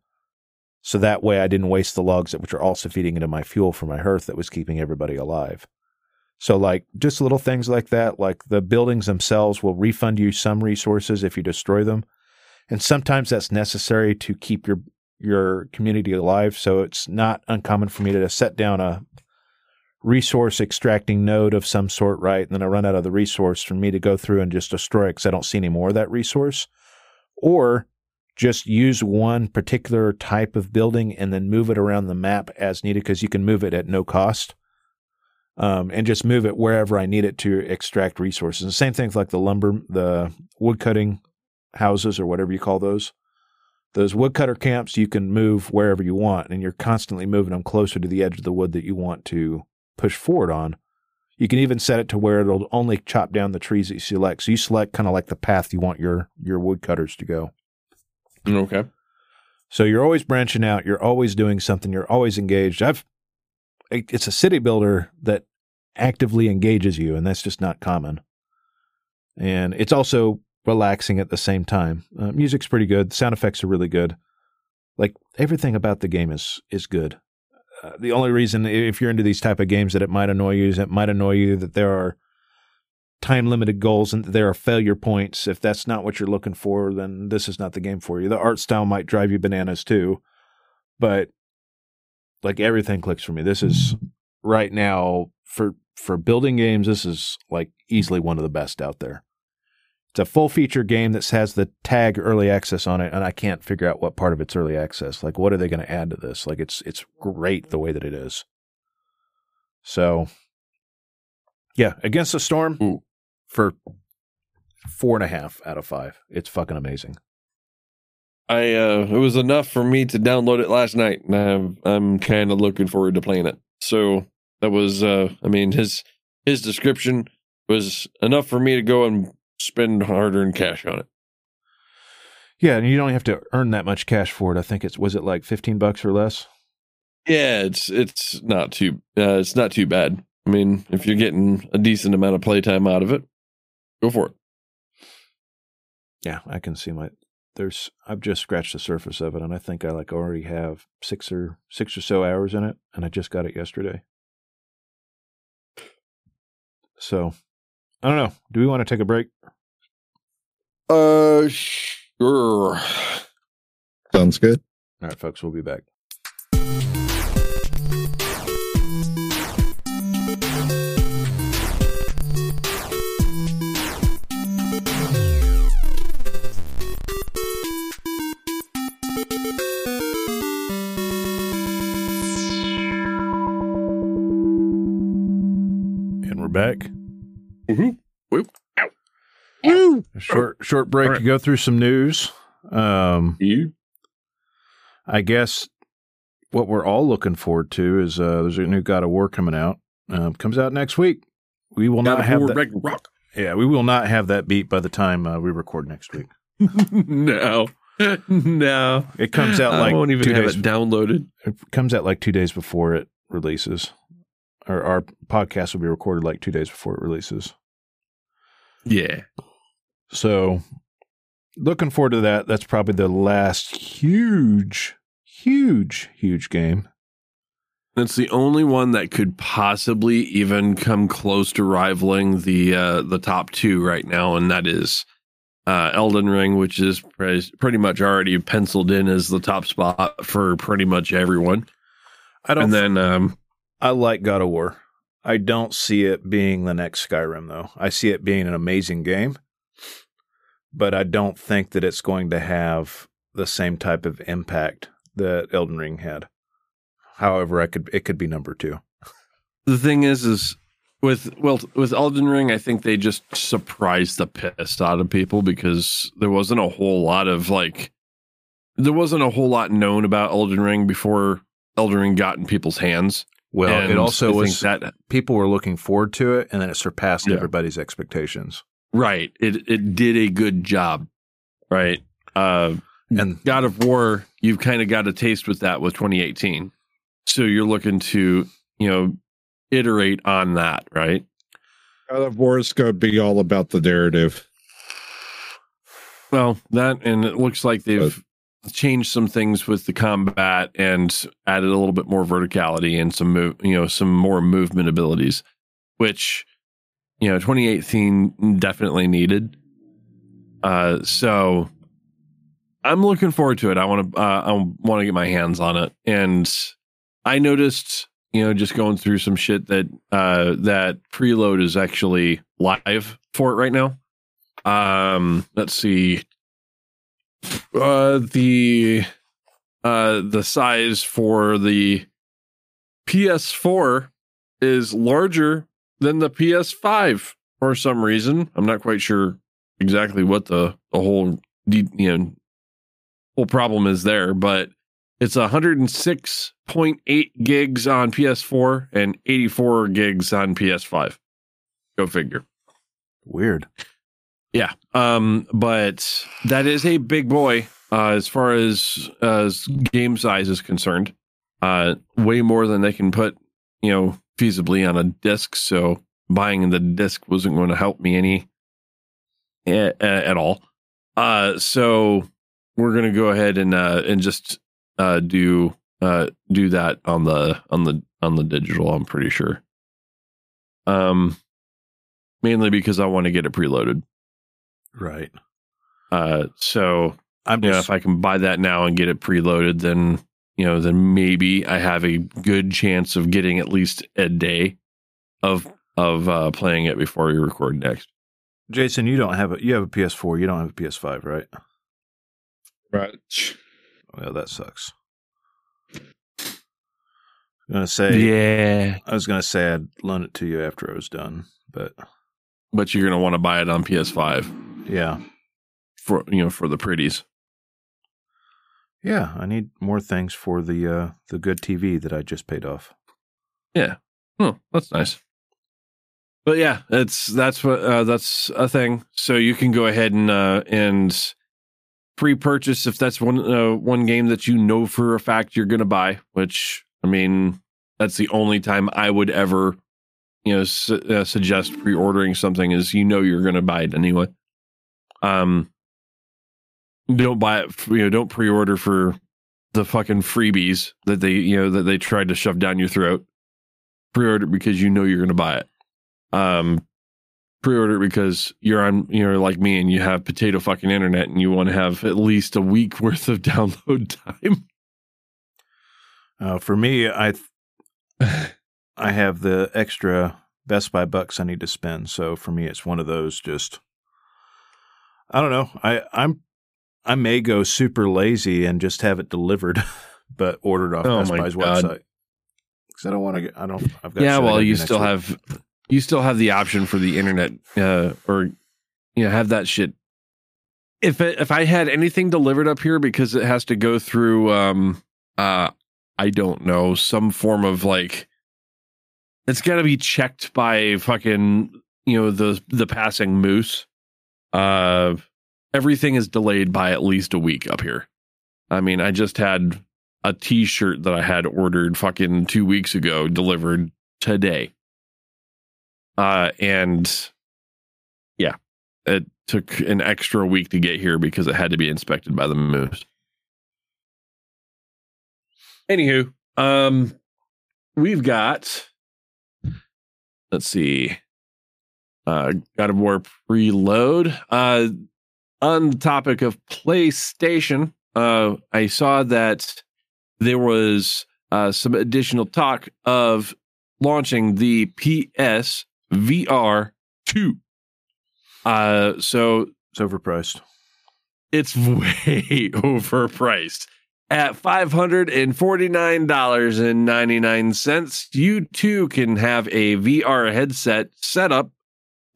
[SPEAKER 1] So that way I didn't waste the logs, which are also feeding into my fuel for my hearth that was keeping everybody alive. So, like, just little things like that, like the buildings themselves will refund you some resources if you destroy them. And sometimes that's necessary to keep your your community alive. So it's not uncommon for me to set down a resource extracting node of some sort, right? And then I run out of the resource for me to go through and just destroy it because I don't see any more of that resource. Or just use one particular type of building and then move it around the map as needed because you can move it at no cost um, and just move it wherever I need it to extract resources. The same things like the lumber, the wood cutting houses or whatever you call those. Those woodcutter camps you can move wherever you want, and you're constantly moving them closer to the edge of the wood that you want to push forward on. You can even set it to where it'll only chop down the trees that you select. So you select kind of like the path you want your your woodcutters to go.
[SPEAKER 4] Okay.
[SPEAKER 1] So you're always branching out. You're always doing something. You're always engaged. I've it's a city builder that actively engages you, and that's just not common. And it's also relaxing at the same time. Uh, music's pretty good. Sound effects are really good. Like everything about the game is is good. Uh, the only reason, if you're into these type of games, that it might annoy you is it might annoy you that there are time limited goals and there are failure points. If that's not what you're looking for, then this is not the game for you. The art style might drive you bananas too, but like everything clicks for me. This is right now for for building games. This is like easily one of the best out there. It's a full feature game that has the tag early access on it, and I can't figure out what part of it's early access. Like, what are they going to add to this? Like, it's it's great the way that it is. So, yeah, against the storm
[SPEAKER 4] Ooh.
[SPEAKER 1] for four and a half out of five. It's fucking amazing.
[SPEAKER 4] I uh it was enough for me to download it last night and I'm I'm kind of looking forward to playing it. So that was uh I mean his his description was enough for me to go and spend hard-earned cash on it.
[SPEAKER 1] Yeah, and you don't have to earn that much cash for it. I think it's was it like fifteen bucks or less.
[SPEAKER 4] Yeah, it's it's not too uh, it's not too bad. I mean, if you're getting a decent amount of playtime out of it, go for it.
[SPEAKER 1] Yeah, I can see my there's I've just scratched the surface of it and I think I like already have six or six or so hours in it and I just got it yesterday. So I don't know. Do we want to take a break?
[SPEAKER 4] Uh sure.
[SPEAKER 2] Sounds good.
[SPEAKER 1] All right, folks, we'll be back. Back.
[SPEAKER 4] Mhm. Whoop.
[SPEAKER 1] A short short break
[SPEAKER 3] All
[SPEAKER 1] to go through some news. Um
[SPEAKER 4] You
[SPEAKER 1] I guess what we're all looking forward to is uh, there's a new God of War coming out. Um, comes out next week. We will not have that.
[SPEAKER 3] Ragnarok.
[SPEAKER 1] Yeah, we will not have that beat by the time uh, we record next week.
[SPEAKER 4] no. no.
[SPEAKER 1] It comes out
[SPEAKER 4] I
[SPEAKER 1] like
[SPEAKER 4] won't even
[SPEAKER 1] two
[SPEAKER 4] have
[SPEAKER 1] days.
[SPEAKER 4] it downloaded.
[SPEAKER 1] It comes out like two days before it releases. Our, our podcast will be recorded like two days before it releases.
[SPEAKER 3] Yeah.
[SPEAKER 1] So, looking forward to that. That's probably the last huge, huge, huge game.
[SPEAKER 4] That's the only one that could possibly even come close to rivaling the uh, the top two right now, and that is uh, Elden Ring, which is pre- pretty much already penciled in as the top spot for pretty much everyone.
[SPEAKER 1] I don't.
[SPEAKER 4] And then, um,
[SPEAKER 1] I like God of War. I don't see it being the next Skyrim, though. I see it being an amazing game, but I don't think that it's going to have the same type of impact that Elden Ring had. However, I could it could be number two.
[SPEAKER 4] the thing is, is with well with Elden Ring, I think they just surprised the piss out of people because there wasn't a whole lot of like there wasn't a whole lot known about Elden Ring before Elden Ring got in people's hands.
[SPEAKER 1] Well,
[SPEAKER 4] And
[SPEAKER 1] it also
[SPEAKER 4] I think
[SPEAKER 1] was
[SPEAKER 4] that
[SPEAKER 1] people were looking forward to it, and then it surpassed
[SPEAKER 4] Yeah.
[SPEAKER 1] everybody's expectations.
[SPEAKER 4] right. It it did a good job. Right. Uh
[SPEAKER 1] And
[SPEAKER 4] God of War, you've kind of got a taste with that with 2018. So you're looking to, you know, iterate on that, right?
[SPEAKER 2] God of War is going to be all about the narrative.
[SPEAKER 4] Well, that and it looks like they've changed some things with the combat and added a little bit more verticality and some move, you know, some more movement abilities, which you know, 2018 definitely needed. Uh, so I'm looking forward to it. I want to, uh, I want to get my hands on it, and I noticed, you know, just going through some shit that uh, that preload is actually live for it right now. Um, let's see. Uh, the uh the size for the PS4 is larger than the PS5 for some reason. I'm not quite sure exactly what the the whole you know whole problem is there, but it's 106.8 gigs on PS4 and 84 gigs on PS5. Go figure.
[SPEAKER 1] weird.
[SPEAKER 4] Yeah. Um, but that is a big boy uh, as far as as game size is concerned. Uh, way more than they can put, you know, feasibly on a disc. So buying the disc wasn't going to help me any a- a- at all. Uh, so we're gonna go ahead and uh, and just uh, do uh, do that on the on the on the digital. I'm pretty sure. Um, mainly because I want to get it preloaded.
[SPEAKER 1] Right.
[SPEAKER 4] Uh, so
[SPEAKER 1] I'm
[SPEAKER 4] yeah,
[SPEAKER 1] just
[SPEAKER 4] if I can buy that now and get it preloaded, then you know, then maybe I have a good chance of getting at least a day of of uh, playing it before we record next.
[SPEAKER 1] Jason. You don't have a you have a PS4. You don't have a PS5, right?
[SPEAKER 2] Right.
[SPEAKER 1] Well, that sucks. I'm gonna say
[SPEAKER 4] Yeah,
[SPEAKER 1] I was gonna say I'd loan it to you after I was done, but
[SPEAKER 4] but you're gonna want to buy it on PS5
[SPEAKER 1] yeah,
[SPEAKER 4] for you know for the pretties.
[SPEAKER 1] yeah. I need more things for the uh the good TV that I just paid off. Yeah.
[SPEAKER 4] Oh, that's nice. But yeah, it's that's what uh, that's a thing. So you can go ahead and uh, and pre-purchase if that's one uh, one game that you know for a fact you're going to buy. Which I mean, that's the only time I would ever, you know, su- uh, suggest pre-ordering something is you know you're going to buy it anyway. Um, don't buy it. You know, don't pre-order for the fucking freebies that they you know that they tried to shove down your throat pre-order because you know you're going to buy it. Um, pre-order because you're on, you're like me and you have potato fucking internet and you want to have at least a week worth of download time.
[SPEAKER 1] Uh, for me, I I have the extra Best Buy bucks I need to spend. So for me, it's one of those. Just I don't know. I I'm I may go super lazy and just have it delivered, but ordered off
[SPEAKER 4] Oh
[SPEAKER 1] Best Buy's
[SPEAKER 4] God.
[SPEAKER 1] website because I don't want to get. I don't. I've got
[SPEAKER 4] yeah, well, you still
[SPEAKER 1] week.
[SPEAKER 4] have you still have the option for the internet, uh, or you know, have that shit. If it, if I had anything delivered up here because it has to go through, um, uh, I don't know, some form of like, it's got to be checked by fucking you know the the passing moose. Uh, everything is delayed by at least a week up here. I mean, I just had a t-shirt that I had ordered fucking 2 weeks ago delivered today. Uh and yeah, it took an extra week to get here because it had to be inspected by the moose. Anywho, um we've got let's see. Uh God of War preload. Uh on the topic of PlayStation, uh, I saw that there was uh, some additional talk of launching the PS VR 2. Uh, so
[SPEAKER 1] It's overpriced.
[SPEAKER 4] it's way overpriced. At $549.99, you too can have a VR headset setup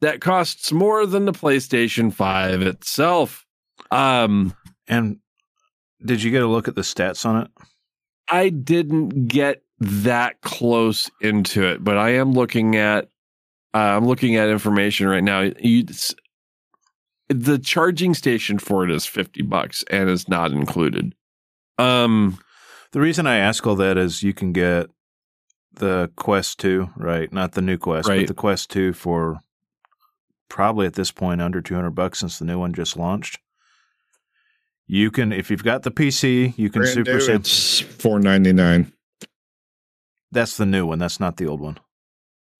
[SPEAKER 4] that costs more than the PlayStation 5 itself. Um,
[SPEAKER 1] And did you get a look at the stats on it?
[SPEAKER 4] I didn't get that close into it, but I am looking at uh, I'm looking at information right now. You, the charging station for it is 50 bucks and is not included. Um
[SPEAKER 1] The reason I ask all that is you can get the Quest 2, right? Not the new Quest,
[SPEAKER 4] Right.
[SPEAKER 1] but the Quest 2 for probably at this point under 200 bucks since the new one just launched. You can, if you've got the PC, you can
[SPEAKER 2] Brand
[SPEAKER 1] super
[SPEAKER 2] new,
[SPEAKER 1] sam-
[SPEAKER 2] it's four ninety nine.
[SPEAKER 1] That's the new one. That's not the old one.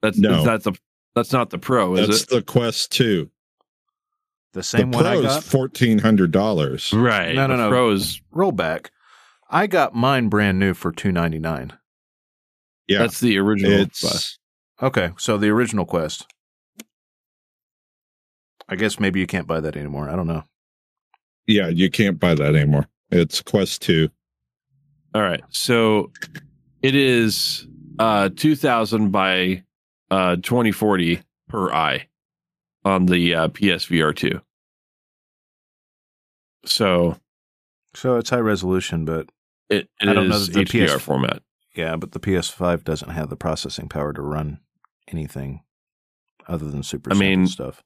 [SPEAKER 4] that's
[SPEAKER 2] No.
[SPEAKER 4] that's the that's not the pro, is
[SPEAKER 2] That's
[SPEAKER 4] it?
[SPEAKER 2] the Quest Two.
[SPEAKER 1] The same
[SPEAKER 2] the
[SPEAKER 1] one I
[SPEAKER 2] Pro
[SPEAKER 1] got.
[SPEAKER 2] is fourteen hundred dollars.
[SPEAKER 4] Right.
[SPEAKER 1] No, no,
[SPEAKER 4] the
[SPEAKER 1] no.
[SPEAKER 4] Pro is
[SPEAKER 1] Roll back. I got mine brand new for 299.
[SPEAKER 2] Yeah,
[SPEAKER 4] that's the original
[SPEAKER 2] it's
[SPEAKER 4] Quest.
[SPEAKER 1] Okay, so the original Quest. I guess maybe you can't buy that anymore. I don't know.
[SPEAKER 2] yeah. You can't buy that anymore. It's Quest Two.
[SPEAKER 4] All right. So it is uh 2000 by uh 2040 per eye on the uh, PSVR 2. So
[SPEAKER 1] So it's high resolution, but
[SPEAKER 4] it, it
[SPEAKER 1] I don't know
[SPEAKER 4] is
[SPEAKER 1] that the
[SPEAKER 4] HDR
[SPEAKER 1] PS
[SPEAKER 4] format.
[SPEAKER 1] yeah, but the PS5 doesn't have the processing power to run anything other than super
[SPEAKER 4] I
[SPEAKER 1] simple
[SPEAKER 4] mean,
[SPEAKER 1] stuff.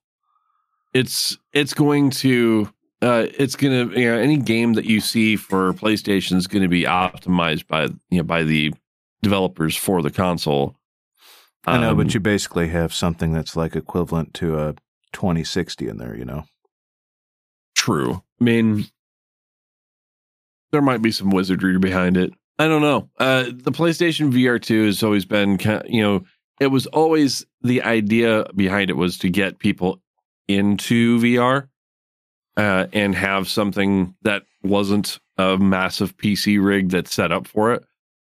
[SPEAKER 4] It's it's going to uh it's going to you know any game that you see for PlayStation is going to be optimized by you know by the developers for the console.
[SPEAKER 1] I know,
[SPEAKER 4] Um,
[SPEAKER 1] but you basically have something that's like equivalent to a 2060 in there, you know.
[SPEAKER 4] True. I mean, there might be some wizardry behind it. I don't know. Uh, the PlayStation VR 2 has always been, you know, it was always the idea behind it was to get people into VR uh, and have something that wasn't a massive PC rig that's set up for it.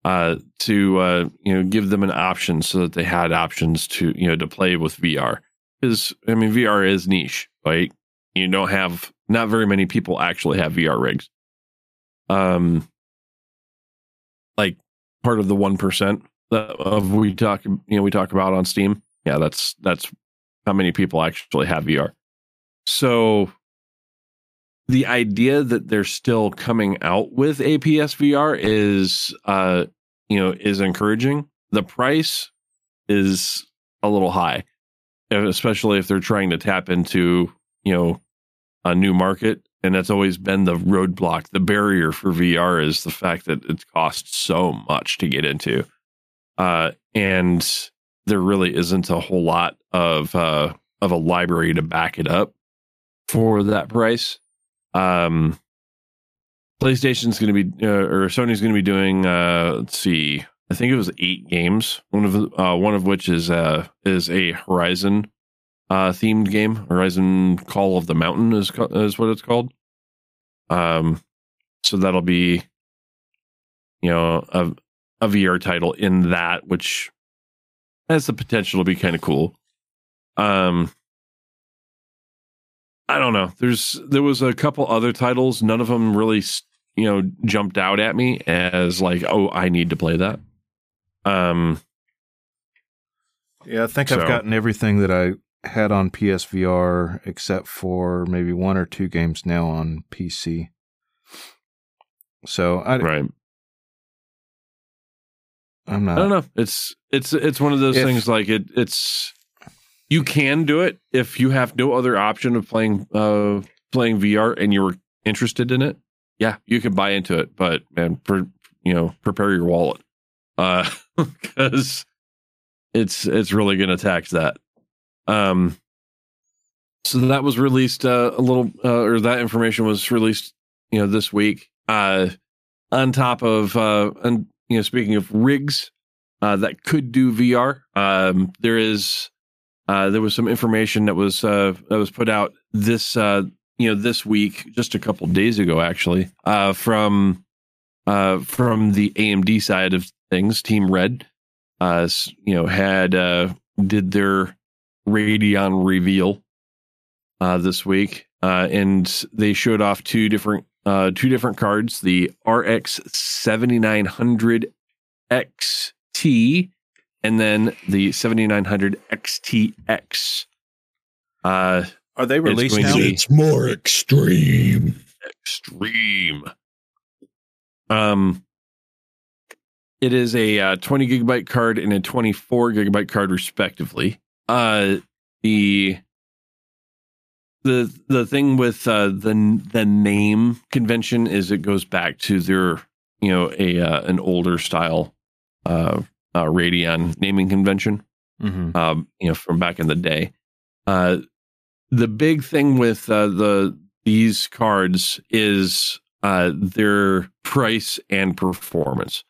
[SPEAKER 4] Uh, to uh, you know, give them an option so that they had options to you know to play with VR. Because I mean, VR is niche, right? you don't have not very many people actually have VR rigs. Um, like part of the one percent of we talk, you know, we talk about on Steam. Yeah, that's that's how many people actually have VR. So the idea that they're still coming out with APS VR is, uh, you know, is encouraging. The price is a little high, especially if they're trying to tap into you know a new market and that's always been the roadblock the barrier for vr is the fact that it costs so much to get into uh, and there really isn't a whole lot of uh, of a library to back it up for that price um playstation's going to be uh, or sony's going to be doing uh let's see i think it was eight games one of uh one of which is uh is a horizon uh, themed game. Horizon Call of the Mountain is co- is what it's called. Um, so that'll be, you know, a a VR title in that, which has the potential to be kind of cool. Um, I don't know. There's there was a couple other titles. None of them really, you know, jumped out at me as like, oh, I need to play that. Um,
[SPEAKER 1] Yeah, I think
[SPEAKER 4] So-
[SPEAKER 1] I've gotten everything that I had on PSVR except for maybe one or two games now on PC. So I,
[SPEAKER 4] right.
[SPEAKER 1] I'm not.
[SPEAKER 4] I don't know. It's it's it's one of those
[SPEAKER 1] If-
[SPEAKER 4] things like it it's you can do it if you have no other option of playing uh playing VR and you're interested in it. Yeah, you can buy into it, but man, per, you know, prepare your wallet. Uh cuz it's it's really going to tax that. Um so that was released uh, a little uh, or that information was released, you know, this week. Uh on top of uh and you know speaking of rigs uh, that could do VR. Um, there is uh, there was some information that was uh, that was put out this uh, you know this week, just a couple days ago, actually, uh, from uh, from the AMD side of things, Team Red, uh, you know, had uh, did their Radeon reveal uh, this week, uh, and they showed off two different uh, two different cards: the RX seventy nine hundred XT, and then the seventy nine hundred XTX. Uh,
[SPEAKER 1] Are they released
[SPEAKER 4] going to
[SPEAKER 1] now?
[SPEAKER 4] be-
[SPEAKER 2] It's more extreme.
[SPEAKER 4] extreme. Um, it is a uh, 20 gigabyte card and a 24 gigabyte card, respectively. Uh, the the the thing with uh, the the name convention is it goes back to their you know a uh, an older style uh, uh, Radeon naming convention
[SPEAKER 1] Mm-hmm.
[SPEAKER 4] um, you know, from back in the day. Uh, the big thing with uh, the these cards is uh, their price and performance.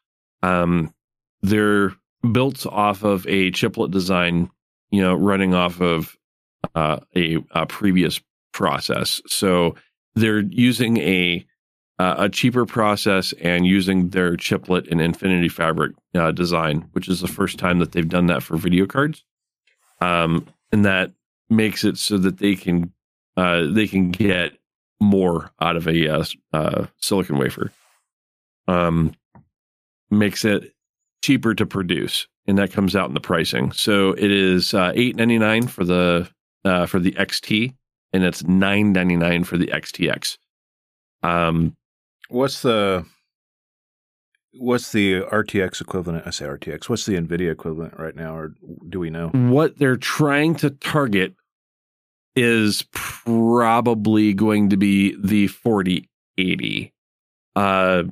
[SPEAKER 4] Um, they're built off of a chiplet design, you know, running off of uh, a, a previous process. So they're using a uh, a cheaper process and using their chiplet and Infinity Fabric uh, design, which is the first time that they've done that for video cards. Um, and that makes it so that they can uh, they can get more out of a uh, uh, silicon wafer. Um, makes it cheaper to produce, and that comes out in the pricing. So it is uh, eight ninety nine for the uh, for the XT, and it's nine ninety nine for the XTX. Um,
[SPEAKER 1] What's the what's the RTX equivalent? I say RTX. What's the Nvidia equivalent right now, or do we know?
[SPEAKER 4] what they're trying to target is probably going to be the 4080. Uh,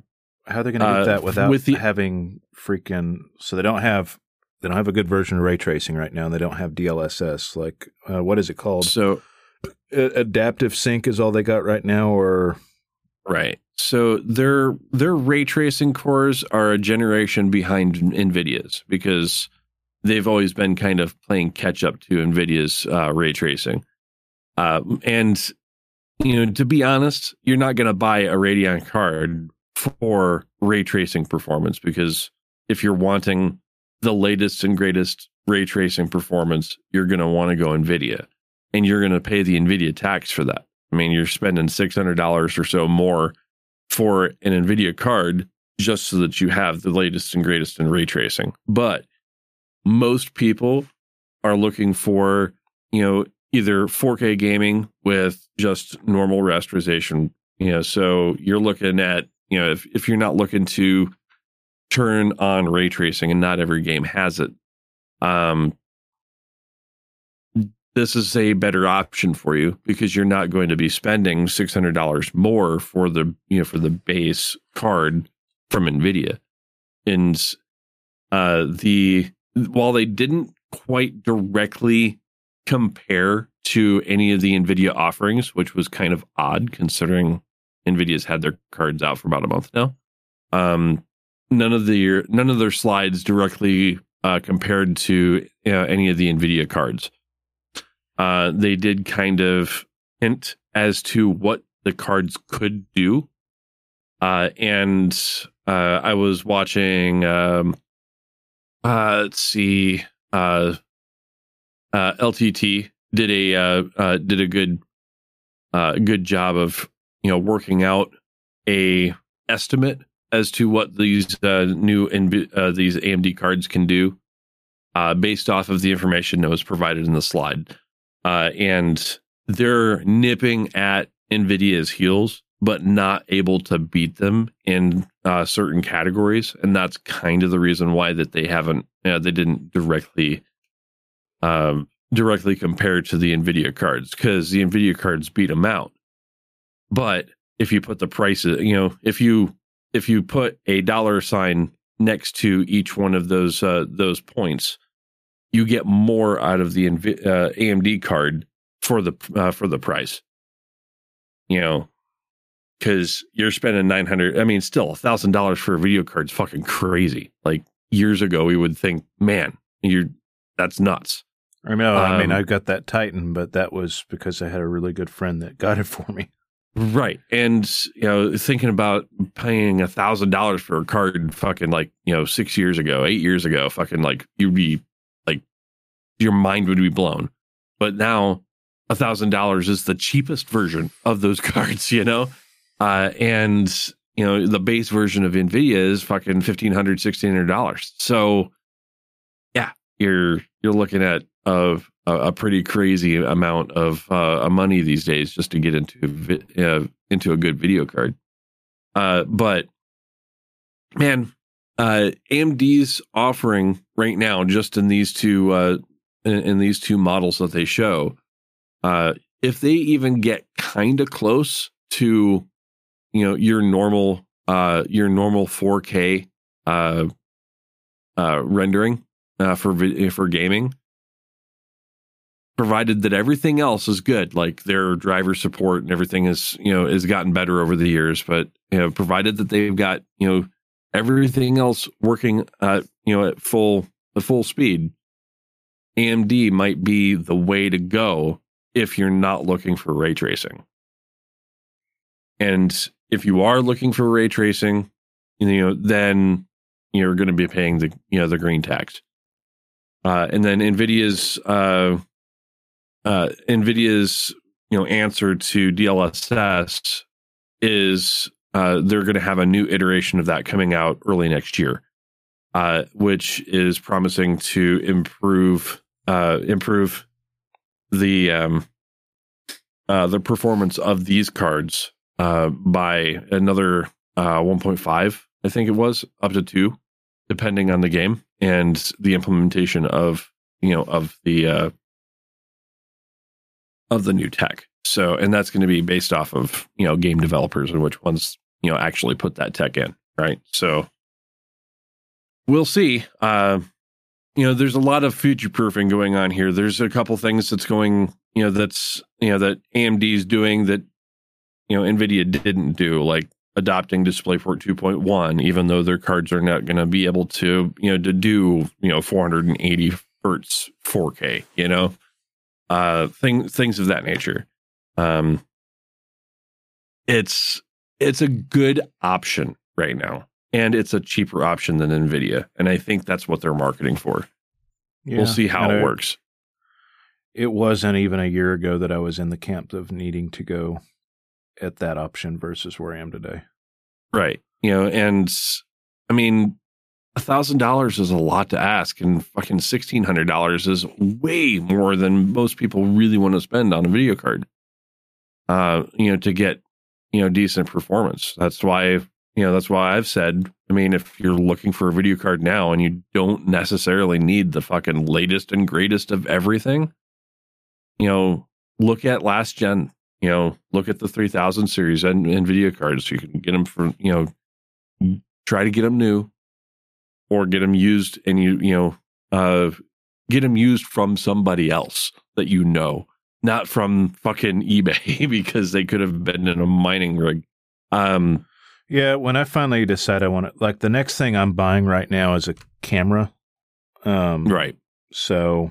[SPEAKER 1] How are they going to get
[SPEAKER 4] Uh,
[SPEAKER 1] that without
[SPEAKER 4] with the-
[SPEAKER 1] having freaking? So they don't have they don't have a good version of ray tracing right now. and They don't have DLSS. Like uh, what is it called?
[SPEAKER 4] so
[SPEAKER 1] adaptive sync is all they got right now, or
[SPEAKER 4] right. So their their ray tracing cores are a generation behind Nvidia's because they've always been kind of playing catch up to Nvidia's uh, ray tracing. Uh, and you know, to be honest, you're not going to buy a Radeon card for ray tracing performance because if you're wanting the latest and greatest ray tracing performance, you're going to want to go Nvidia, and you're going to pay the Nvidia tax for that. I mean, you're spending six hundred dollars or so more for an Nvidia card just so that you have the latest and greatest in ray tracing. But most people are looking for, you know, either 4K gaming with just normal rasterization. You know, so you're looking at, you know, if, if you're not looking to turn on ray tracing and not every game has it, um, this is a better option for you because you're not going to be spending $600 more for the, you know, for the base card from NVIDIA. And uh, the, while they didn't quite directly compare to any of the NVIDIA offerings, which was kind of odd considering NVIDIA's had their cards out for about a month now. Um, none of the none of their slides directly uh, compared to uh, any of the NVIDIA cards. Uh, they did kind of hint as to what the cards could do. Uh, and uh, I was watching, um, uh, let's see, LTT did a did a good good job of you know working out a estimate as to what these uh, new NV- uh, these AMD cards can do uh, based off of the information that was provided in the slide, uh, and they're nipping at Nvidia's heels, but not able to beat them in uh, certain categories, and that's kind of the reason why that they haven't uh, they didn't directly um, directly compare to the Nvidia cards because the Nvidia cards beat them out. But if you put the prices, you know, if you if you put a dollar sign next to each one of those uh, those points, you get more out of the uh, AMD card for the uh, for the price. You know, because you're spending nine hundred. I mean, still a thousand dollars for a video card is fucking crazy. Like years ago, we would think, man, you're that's nuts.
[SPEAKER 1] I mean, I mean,
[SPEAKER 4] Um,
[SPEAKER 1] I got that Titan, but that was because I had a really good friend that got it for me.
[SPEAKER 4] Right. And, you know, thinking about paying a thousand dollars for a card fucking like, you know, six years ago, eight years ago, fucking like you'd be like your mind would be blown. But now a thousand dollars is the cheapest version of those cards, you know? Uh and you know, the base version of Nvidia is fucking fifteen hundred, sixteen hundred dollars. So yeah, you're you're looking at of a, a pretty crazy amount of uh, money these days just to get into vi- uh, into a good video card. Uh, but man, uh, AMD's offering right now, just in these two uh, in, in these two models that they show, uh, if they even get kind of close to you know your normal your normal 4K uh, uh, rendering for for gaming provided that everything else is good like their driver support and everything is you know has gotten better over the years but you know provided that they've got you know everything else working at you know at full at full speed AMD might be the way to go if you're not looking for ray tracing. And if you are looking for ray tracing you know then you're going to be paying the you know the green tax. Uh, and then nvidia's uh, uh, NVIDIA's you know answer to DLSS is uh, they're going to have a new iteration of that coming out early next year, uh, which is promising to improve uh, improve the um, uh, the performance of these cards uh, by another uh, 1.5, I think it was, up to two, depending on the game and the implementation of you know of the of the new tech. So, and that's going to be based off of, you know, game developers and which ones, you know, actually put that tech in. Right. So we'll see. Uh, you know, there's a lot of future proofing going on here. There's a couple things that's going, you know, that's, you know, that AMD is doing that, you know, NVIDIA didn't do, like adopting DisplayPort 2.1, even though their cards are not going to be able to, you know, to do, you know, 480 hertz 4K, you know? Uh thing things of that nature. Um it's it's a good option right now and it's a cheaper option than nvidia and i think that's what they're marketing for. We'll see how it
[SPEAKER 1] I-
[SPEAKER 4] works.
[SPEAKER 1] It wasn't even a year ago that I was in the camp of needing to go at that option versus where I am today.
[SPEAKER 4] right you know and i mean thousand dollars is a lot to ask and fucking sixteen hundred dollars is way more than most people really want to spend on a video card. Uh you know to get you know decent performance. That's why you know that's why i've said i mean if you're looking for a video card now and you don't necessarily need the fucking latest and greatest of everything you know look at last gen. You know look at the 3000 series and nvidia cards. You can get them for you know try to get them new or get them used and you you know uh get them used from somebody else that you know not from fucking ebay because they could have been in a mining rig. Um
[SPEAKER 1] Yeah, when I finally decide I want to, like the next thing I'm buying right now is a camera. Um,
[SPEAKER 4] right.
[SPEAKER 1] So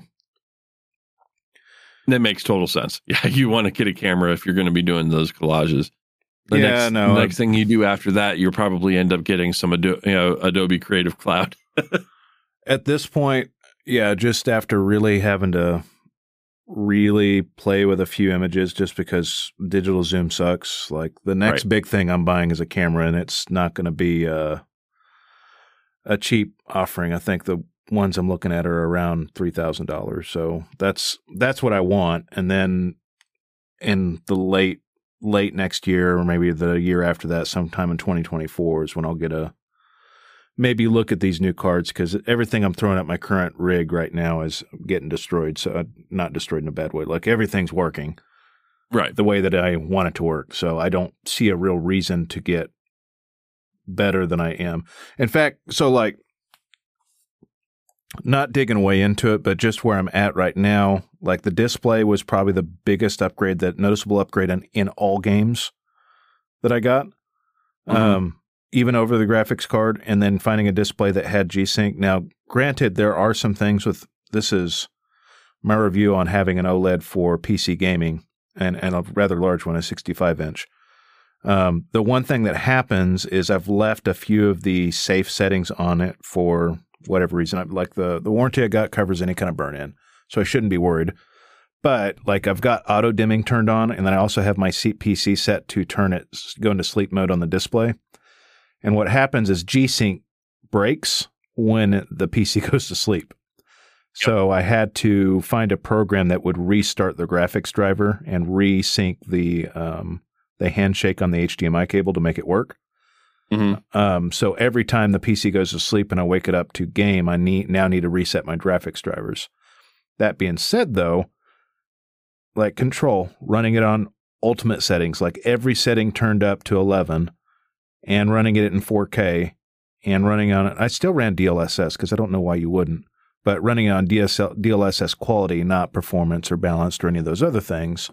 [SPEAKER 4] that makes total sense. Yeah you want to get a camera if you're going to be doing those collages the
[SPEAKER 1] Yeah,
[SPEAKER 4] next,
[SPEAKER 1] no,
[SPEAKER 4] next thing you do after that you'll probably end up getting some Ado- you know, adobe creative cloud
[SPEAKER 1] at this point, yeah, just after really having to really play with a few images just because digital zoom sucks, like the next
[SPEAKER 4] Right.
[SPEAKER 1] big thing I'm buying is a camera and it's not going to be uh, a cheap offering. I think the ones I'm looking at are around $3,000. So that's that's what I want and then in the late late next year or maybe the year after that sometime in 2024 is when I'll get a maybe look at these new cards because everything I'm throwing at my current rig right now is getting destroyed. So uh, not destroyed in a bad way. Like everything's working
[SPEAKER 4] right
[SPEAKER 1] the way that I want it to work. So I don't see a real reason to get better than I am. In fact, so like not digging way into it, but just where I'm at right now, like the display was probably the biggest upgrade that noticeable upgrade in, in all games that I got.
[SPEAKER 4] Mhm.
[SPEAKER 1] Um, even over the graphics card, and then finding a display that had G Sync. Now, granted, there are some things with this is my review on having an OLED for PC gaming and, and a rather large one, a 65 inch. Um, the one thing that happens is I've left a few of the safe settings on it for whatever reason. I, like the, the warranty I got covers any kind of burn in, so I shouldn't be worried. But like I've got auto dimming turned on, and then I also have my PC set to turn it go into sleep mode on the display. And what happens is G Sync breaks when the PC goes to sleep. So I had to find a program that would restart the graphics driver and resync the um, the handshake on the HDMI cable to make it work.
[SPEAKER 4] Mhm.
[SPEAKER 1] Um, so every time the PC goes to sleep and I wake it up to game, I need now need to reset my graphics drivers. That being said, though, like Control, running it on ultimate settings, like every setting turned up to 11, and running it in 4K, and running on it. I still ran DLSS because I don't know why you wouldn't, but running it on DSL, DLSS quality, not performance or balanced or any of those other things.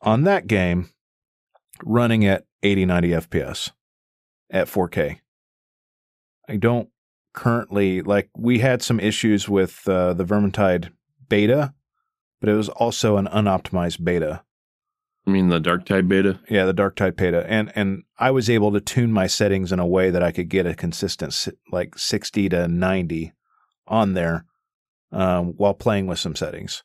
[SPEAKER 1] On that game, running at 80, 90 FPS at 4K. I don't currently like we had some issues with uh, the Vermintide beta, but it was also an unoptimized beta.
[SPEAKER 4] I mean the Darktide beta.
[SPEAKER 1] Yeah, the Darktide beta, and and I was able to tune my settings in a way that I could get a consistent like sixty to ninety on there um, while playing with some settings.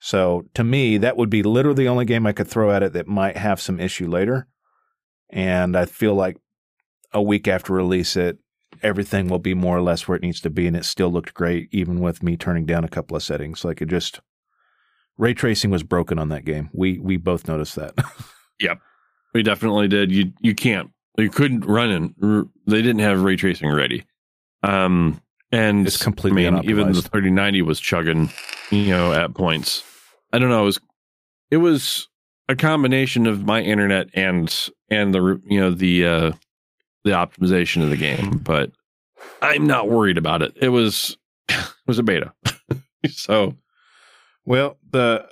[SPEAKER 1] So to me, that would be literally the only game I could throw at it that might have some issue later. And I feel like a week after release, it everything will be more or less where it needs to be, and it still looked great even with me turning down a couple of settings. Like it just ray tracing was broken on that game. We we both noticed that.
[SPEAKER 4] Yep, we definitely did. You you can't. You couldn't run in. They didn't have ray tracing ready. Um, and
[SPEAKER 1] It's completely
[SPEAKER 4] I mean, even the 3090 was chugging, you know, at points. I don't know. It was it was a combination of my internet and and the you know the uh the optimization of the game, but I'm not worried about it. It was it was a beta, so
[SPEAKER 1] Well, the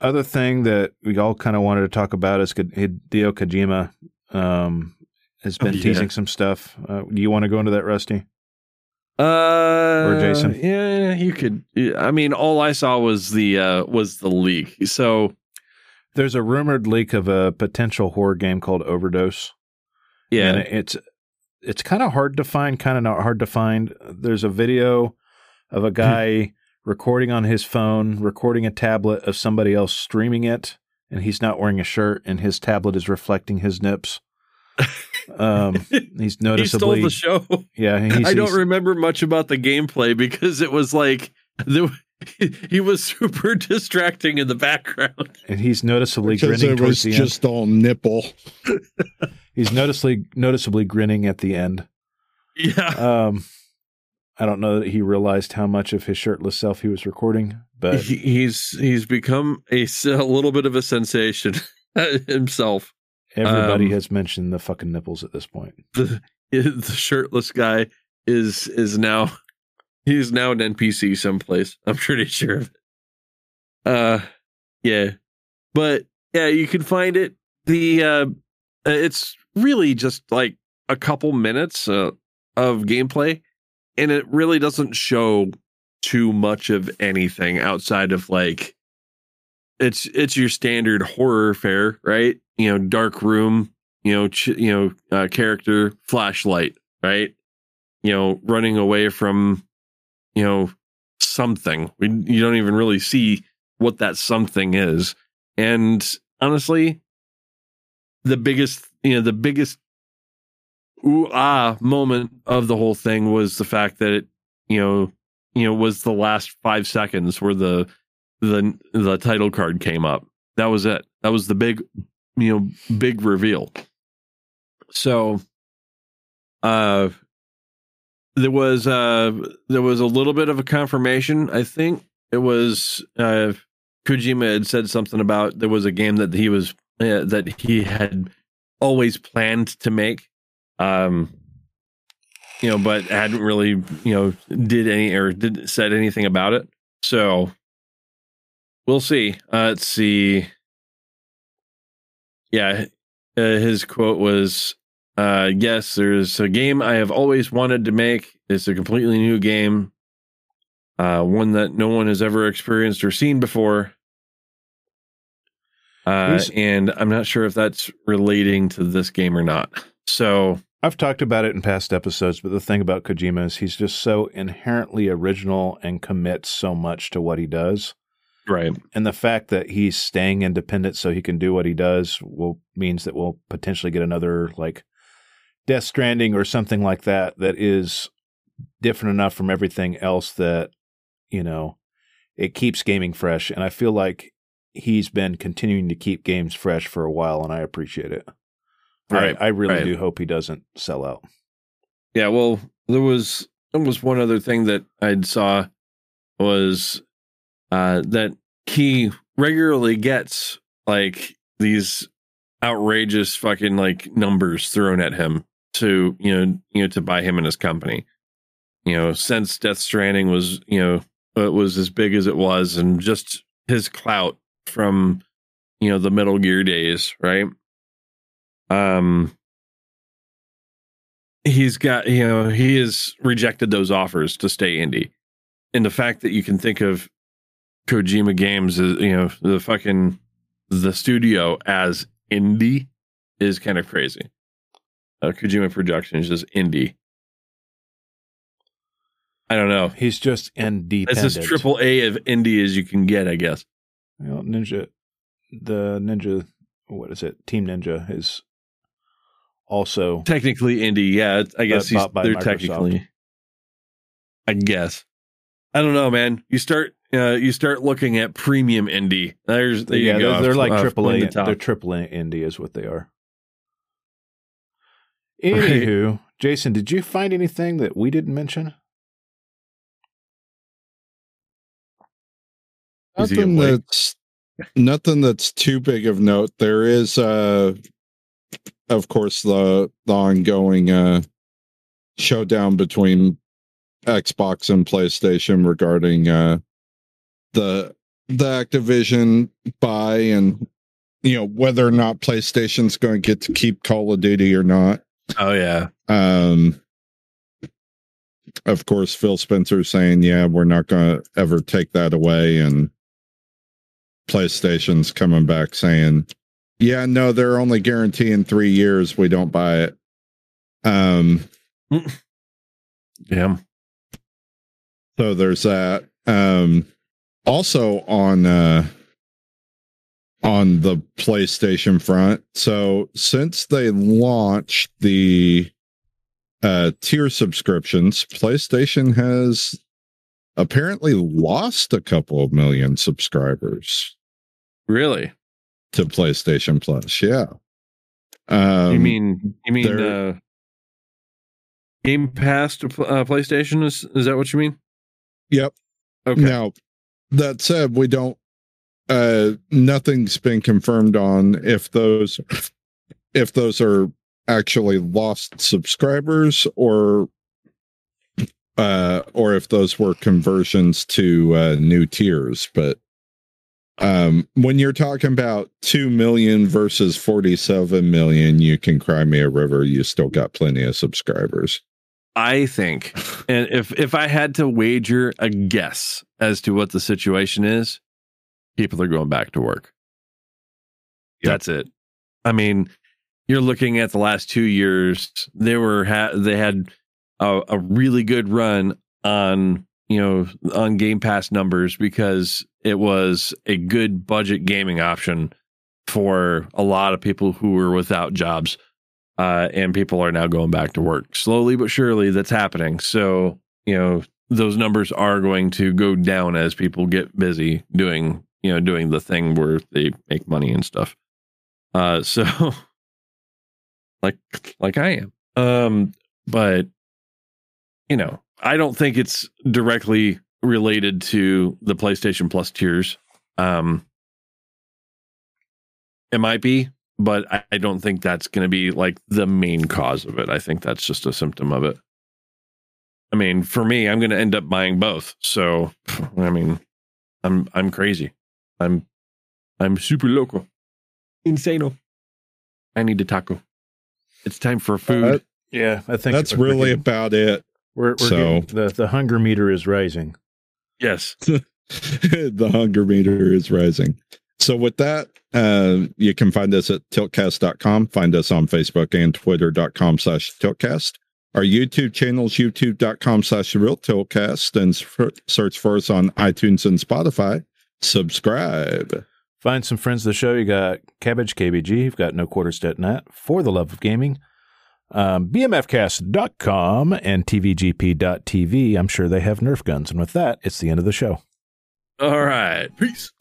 [SPEAKER 1] other thing that we all kind of wanted to talk about is Ko- Hideo Kojima um, has
[SPEAKER 4] Oh,
[SPEAKER 1] been
[SPEAKER 4] yeah.
[SPEAKER 1] teasing some stuff. Uh, do you want to go into that, Rusty?
[SPEAKER 4] Uh, or
[SPEAKER 1] Jason?
[SPEAKER 4] Yeah, you could. I mean, all I saw was the uh was the leak. So
[SPEAKER 1] There's a rumored leak of a potential horror game called Overdose.
[SPEAKER 4] yeah,
[SPEAKER 1] and it's it's kind of hard to find, kind of not hard to find. There's a video of a guy recording on his phone, recording a tablet of somebody else streaming it, and he's not wearing a shirt, and his tablet is reflecting his nips. Um, he's
[SPEAKER 4] he stole the show.
[SPEAKER 1] yeah.
[SPEAKER 4] I don't remember much about the gameplay because it was like the, he was super distracting in the background.
[SPEAKER 1] and he's noticeably
[SPEAKER 2] because
[SPEAKER 1] grinning
[SPEAKER 2] it was
[SPEAKER 1] towards the
[SPEAKER 2] just all nipple.
[SPEAKER 1] He's noticeably noticeably grinning at the end.
[SPEAKER 4] Yeah,
[SPEAKER 1] Um, I don't know that he realized how much of his shirtless self he was recording, but
[SPEAKER 4] he, he's he's become a, a, little bit of a sensation himself.
[SPEAKER 1] everybody
[SPEAKER 4] um,
[SPEAKER 1] has mentioned the fucking nipples at this point.
[SPEAKER 4] the the shirtless guy is is now he's now an NPC someplace. I'm pretty sure of it. Uh yeah. But yeah, you can find it. The uh it's really just like a couple minutes uh, of gameplay and it really doesn't show too much of anything outside of like it's it's your standard horror fare, right? You know, dark room, you know, ch- you know, uh, character flashlight, right? You know, running away from, you know, something. We, you don't even really see what that something is. And honestly, the biggest, you know, the biggest ooh ah moment of the whole thing was the fact that it, you know, you know, was the last five seconds where the the the title card came up. That was it. That was the big, you know, big reveal. So, uh, there was uh there was a little bit of a confirmation. I think it was uh Kojima had said something about there was a game that he was uh, that he had always planned to make. Um, you know, but hadn't really, you know, did any or did said anything about it. So we'll see. Uh, let's see. Yeah, uh, his quote was, uh, "Yes, there's a game I have always wanted to make. It's a completely new game. uh, one that no one has ever experienced or seen before. Uh, and I'm not sure if that's relating to this game or not. So,
[SPEAKER 1] I've talked about it in past episodes, but the thing about Kojima is he's just so inherently original and commits so much to what he does.
[SPEAKER 4] right.
[SPEAKER 1] And the fact that he's staying independent so he can do what he does will means that we'll potentially get another like Death Stranding or something like that that is different enough from everything else that you know it keeps gaming fresh. And I feel like he's been continuing to keep games fresh for a while, and I appreciate it.
[SPEAKER 4] Right,
[SPEAKER 1] I, I really
[SPEAKER 4] right.
[SPEAKER 1] do hope he doesn't sell out.
[SPEAKER 4] Yeah, well, there was there was one other thing that I saw was uh, that he regularly gets like these outrageous fucking like numbers thrown at him to you know you know to buy him and his company. You know, since Death Stranding was you know it was as big as it was, and just his clout from you know the Metal Gear days, right? Um, he's got you know he has rejected those offers to stay indie and the fact that you can think of kojima games as you know the fucking the studio as indie is kind of crazy uh, kojima productions is indie i don't know
[SPEAKER 1] He's just
[SPEAKER 4] it's
[SPEAKER 1] independent.
[SPEAKER 4] as triple a of indie as you can get i guess
[SPEAKER 1] Well, Ninja, the Ninja, what is it? Team Ninja is also
[SPEAKER 4] technically indie yeah i guess he's, they're
[SPEAKER 1] Microsoft.
[SPEAKER 4] technically i guess i don't know man you start uh, you start looking at premium indie there's there
[SPEAKER 1] yeah,
[SPEAKER 4] you go
[SPEAKER 1] they're, they're like triple A.
[SPEAKER 4] the.
[SPEAKER 1] They're triple A indie is what they are.
[SPEAKER 4] Right.
[SPEAKER 1] Anywho, Jason, did you find anything that we didn't mention?
[SPEAKER 2] Nothing that's nothing that's too big of note. There is uh of course the the ongoing uh showdown between Xbox and PlayStation regarding uh the the Activision buy and you know whether or not PlayStation's going to get to keep Call of Duty or not.
[SPEAKER 4] Oh yeah
[SPEAKER 2] Um, of course, Phil Spencer saying, "Yeah, we're not going to ever take that away," and PlayStation's coming back saying, "Yeah, no, they're only guaranteeing three years. We don't buy it." Um,
[SPEAKER 4] yeah
[SPEAKER 2] so there's that. Um, also on uh, on the PlayStation front. So since they launched the uh, tier subscriptions, PlayStation has apparently lost a couple of million subscribers
[SPEAKER 4] really
[SPEAKER 2] to PlayStation Plus. Yeah. Um,
[SPEAKER 4] you mean you mean uh game pass to uh, playstation is is that what you mean
[SPEAKER 2] Yep.
[SPEAKER 4] okay
[SPEAKER 2] Now, that said, we don't. Uh, nothing's been confirmed on if those if those are actually lost subscribers or uh or if those were conversions to uh new tiers but um when you're talking about 2 million versus 47 million you can cry me a river. You still got plenty of subscribers.
[SPEAKER 4] I think and if if i had to wager a guess as to what the situation is people are going back to work.
[SPEAKER 2] Yep.
[SPEAKER 4] that's it. I mean you're looking at the last two years they were ha- they had a, a really good run on you know on game pass numbers because it was a good budget gaming option for a lot of people who were without jobs uh, and people are now going back to work slowly but surely that's happening. So you know those numbers are going to go down as people get busy doing you know doing the thing where they make money and stuff. Uh so like like i am. Um but you know i don't think it's directly related to the playstation plus tiers. Um it might be but i, I don't think that's going to be like the main cause of it. I think that's just a symptom of it. I mean for me i'm going to end up buying both. So i mean i'm i'm crazy i'm i'm super local insano i need a taco it's time for food
[SPEAKER 2] Uh,
[SPEAKER 1] Yeah, I think
[SPEAKER 2] that's
[SPEAKER 1] we're
[SPEAKER 2] really
[SPEAKER 1] getting-
[SPEAKER 2] about it
[SPEAKER 1] we're, we're
[SPEAKER 2] so-
[SPEAKER 1] getting- the the hunger meter is rising.
[SPEAKER 3] Yes.
[SPEAKER 2] the hunger meter is rising. So with that, uh, you can find us at tiltcast.com. Find us on Facebook and twitter.com slash tiltcast. Our YouTube channel is youtube.com slash real tiltcast and search for us on iTunes and Spotify. Subscribe.
[SPEAKER 1] Find some friends of the show. You got Cabbage KBG. You've got No Quarters Net for the love of gaming. Um, BMFcast.com and TVGP.tv. I'm sure they have Nerf guns. And with that, it's the end of the show.
[SPEAKER 3] All right. Peace.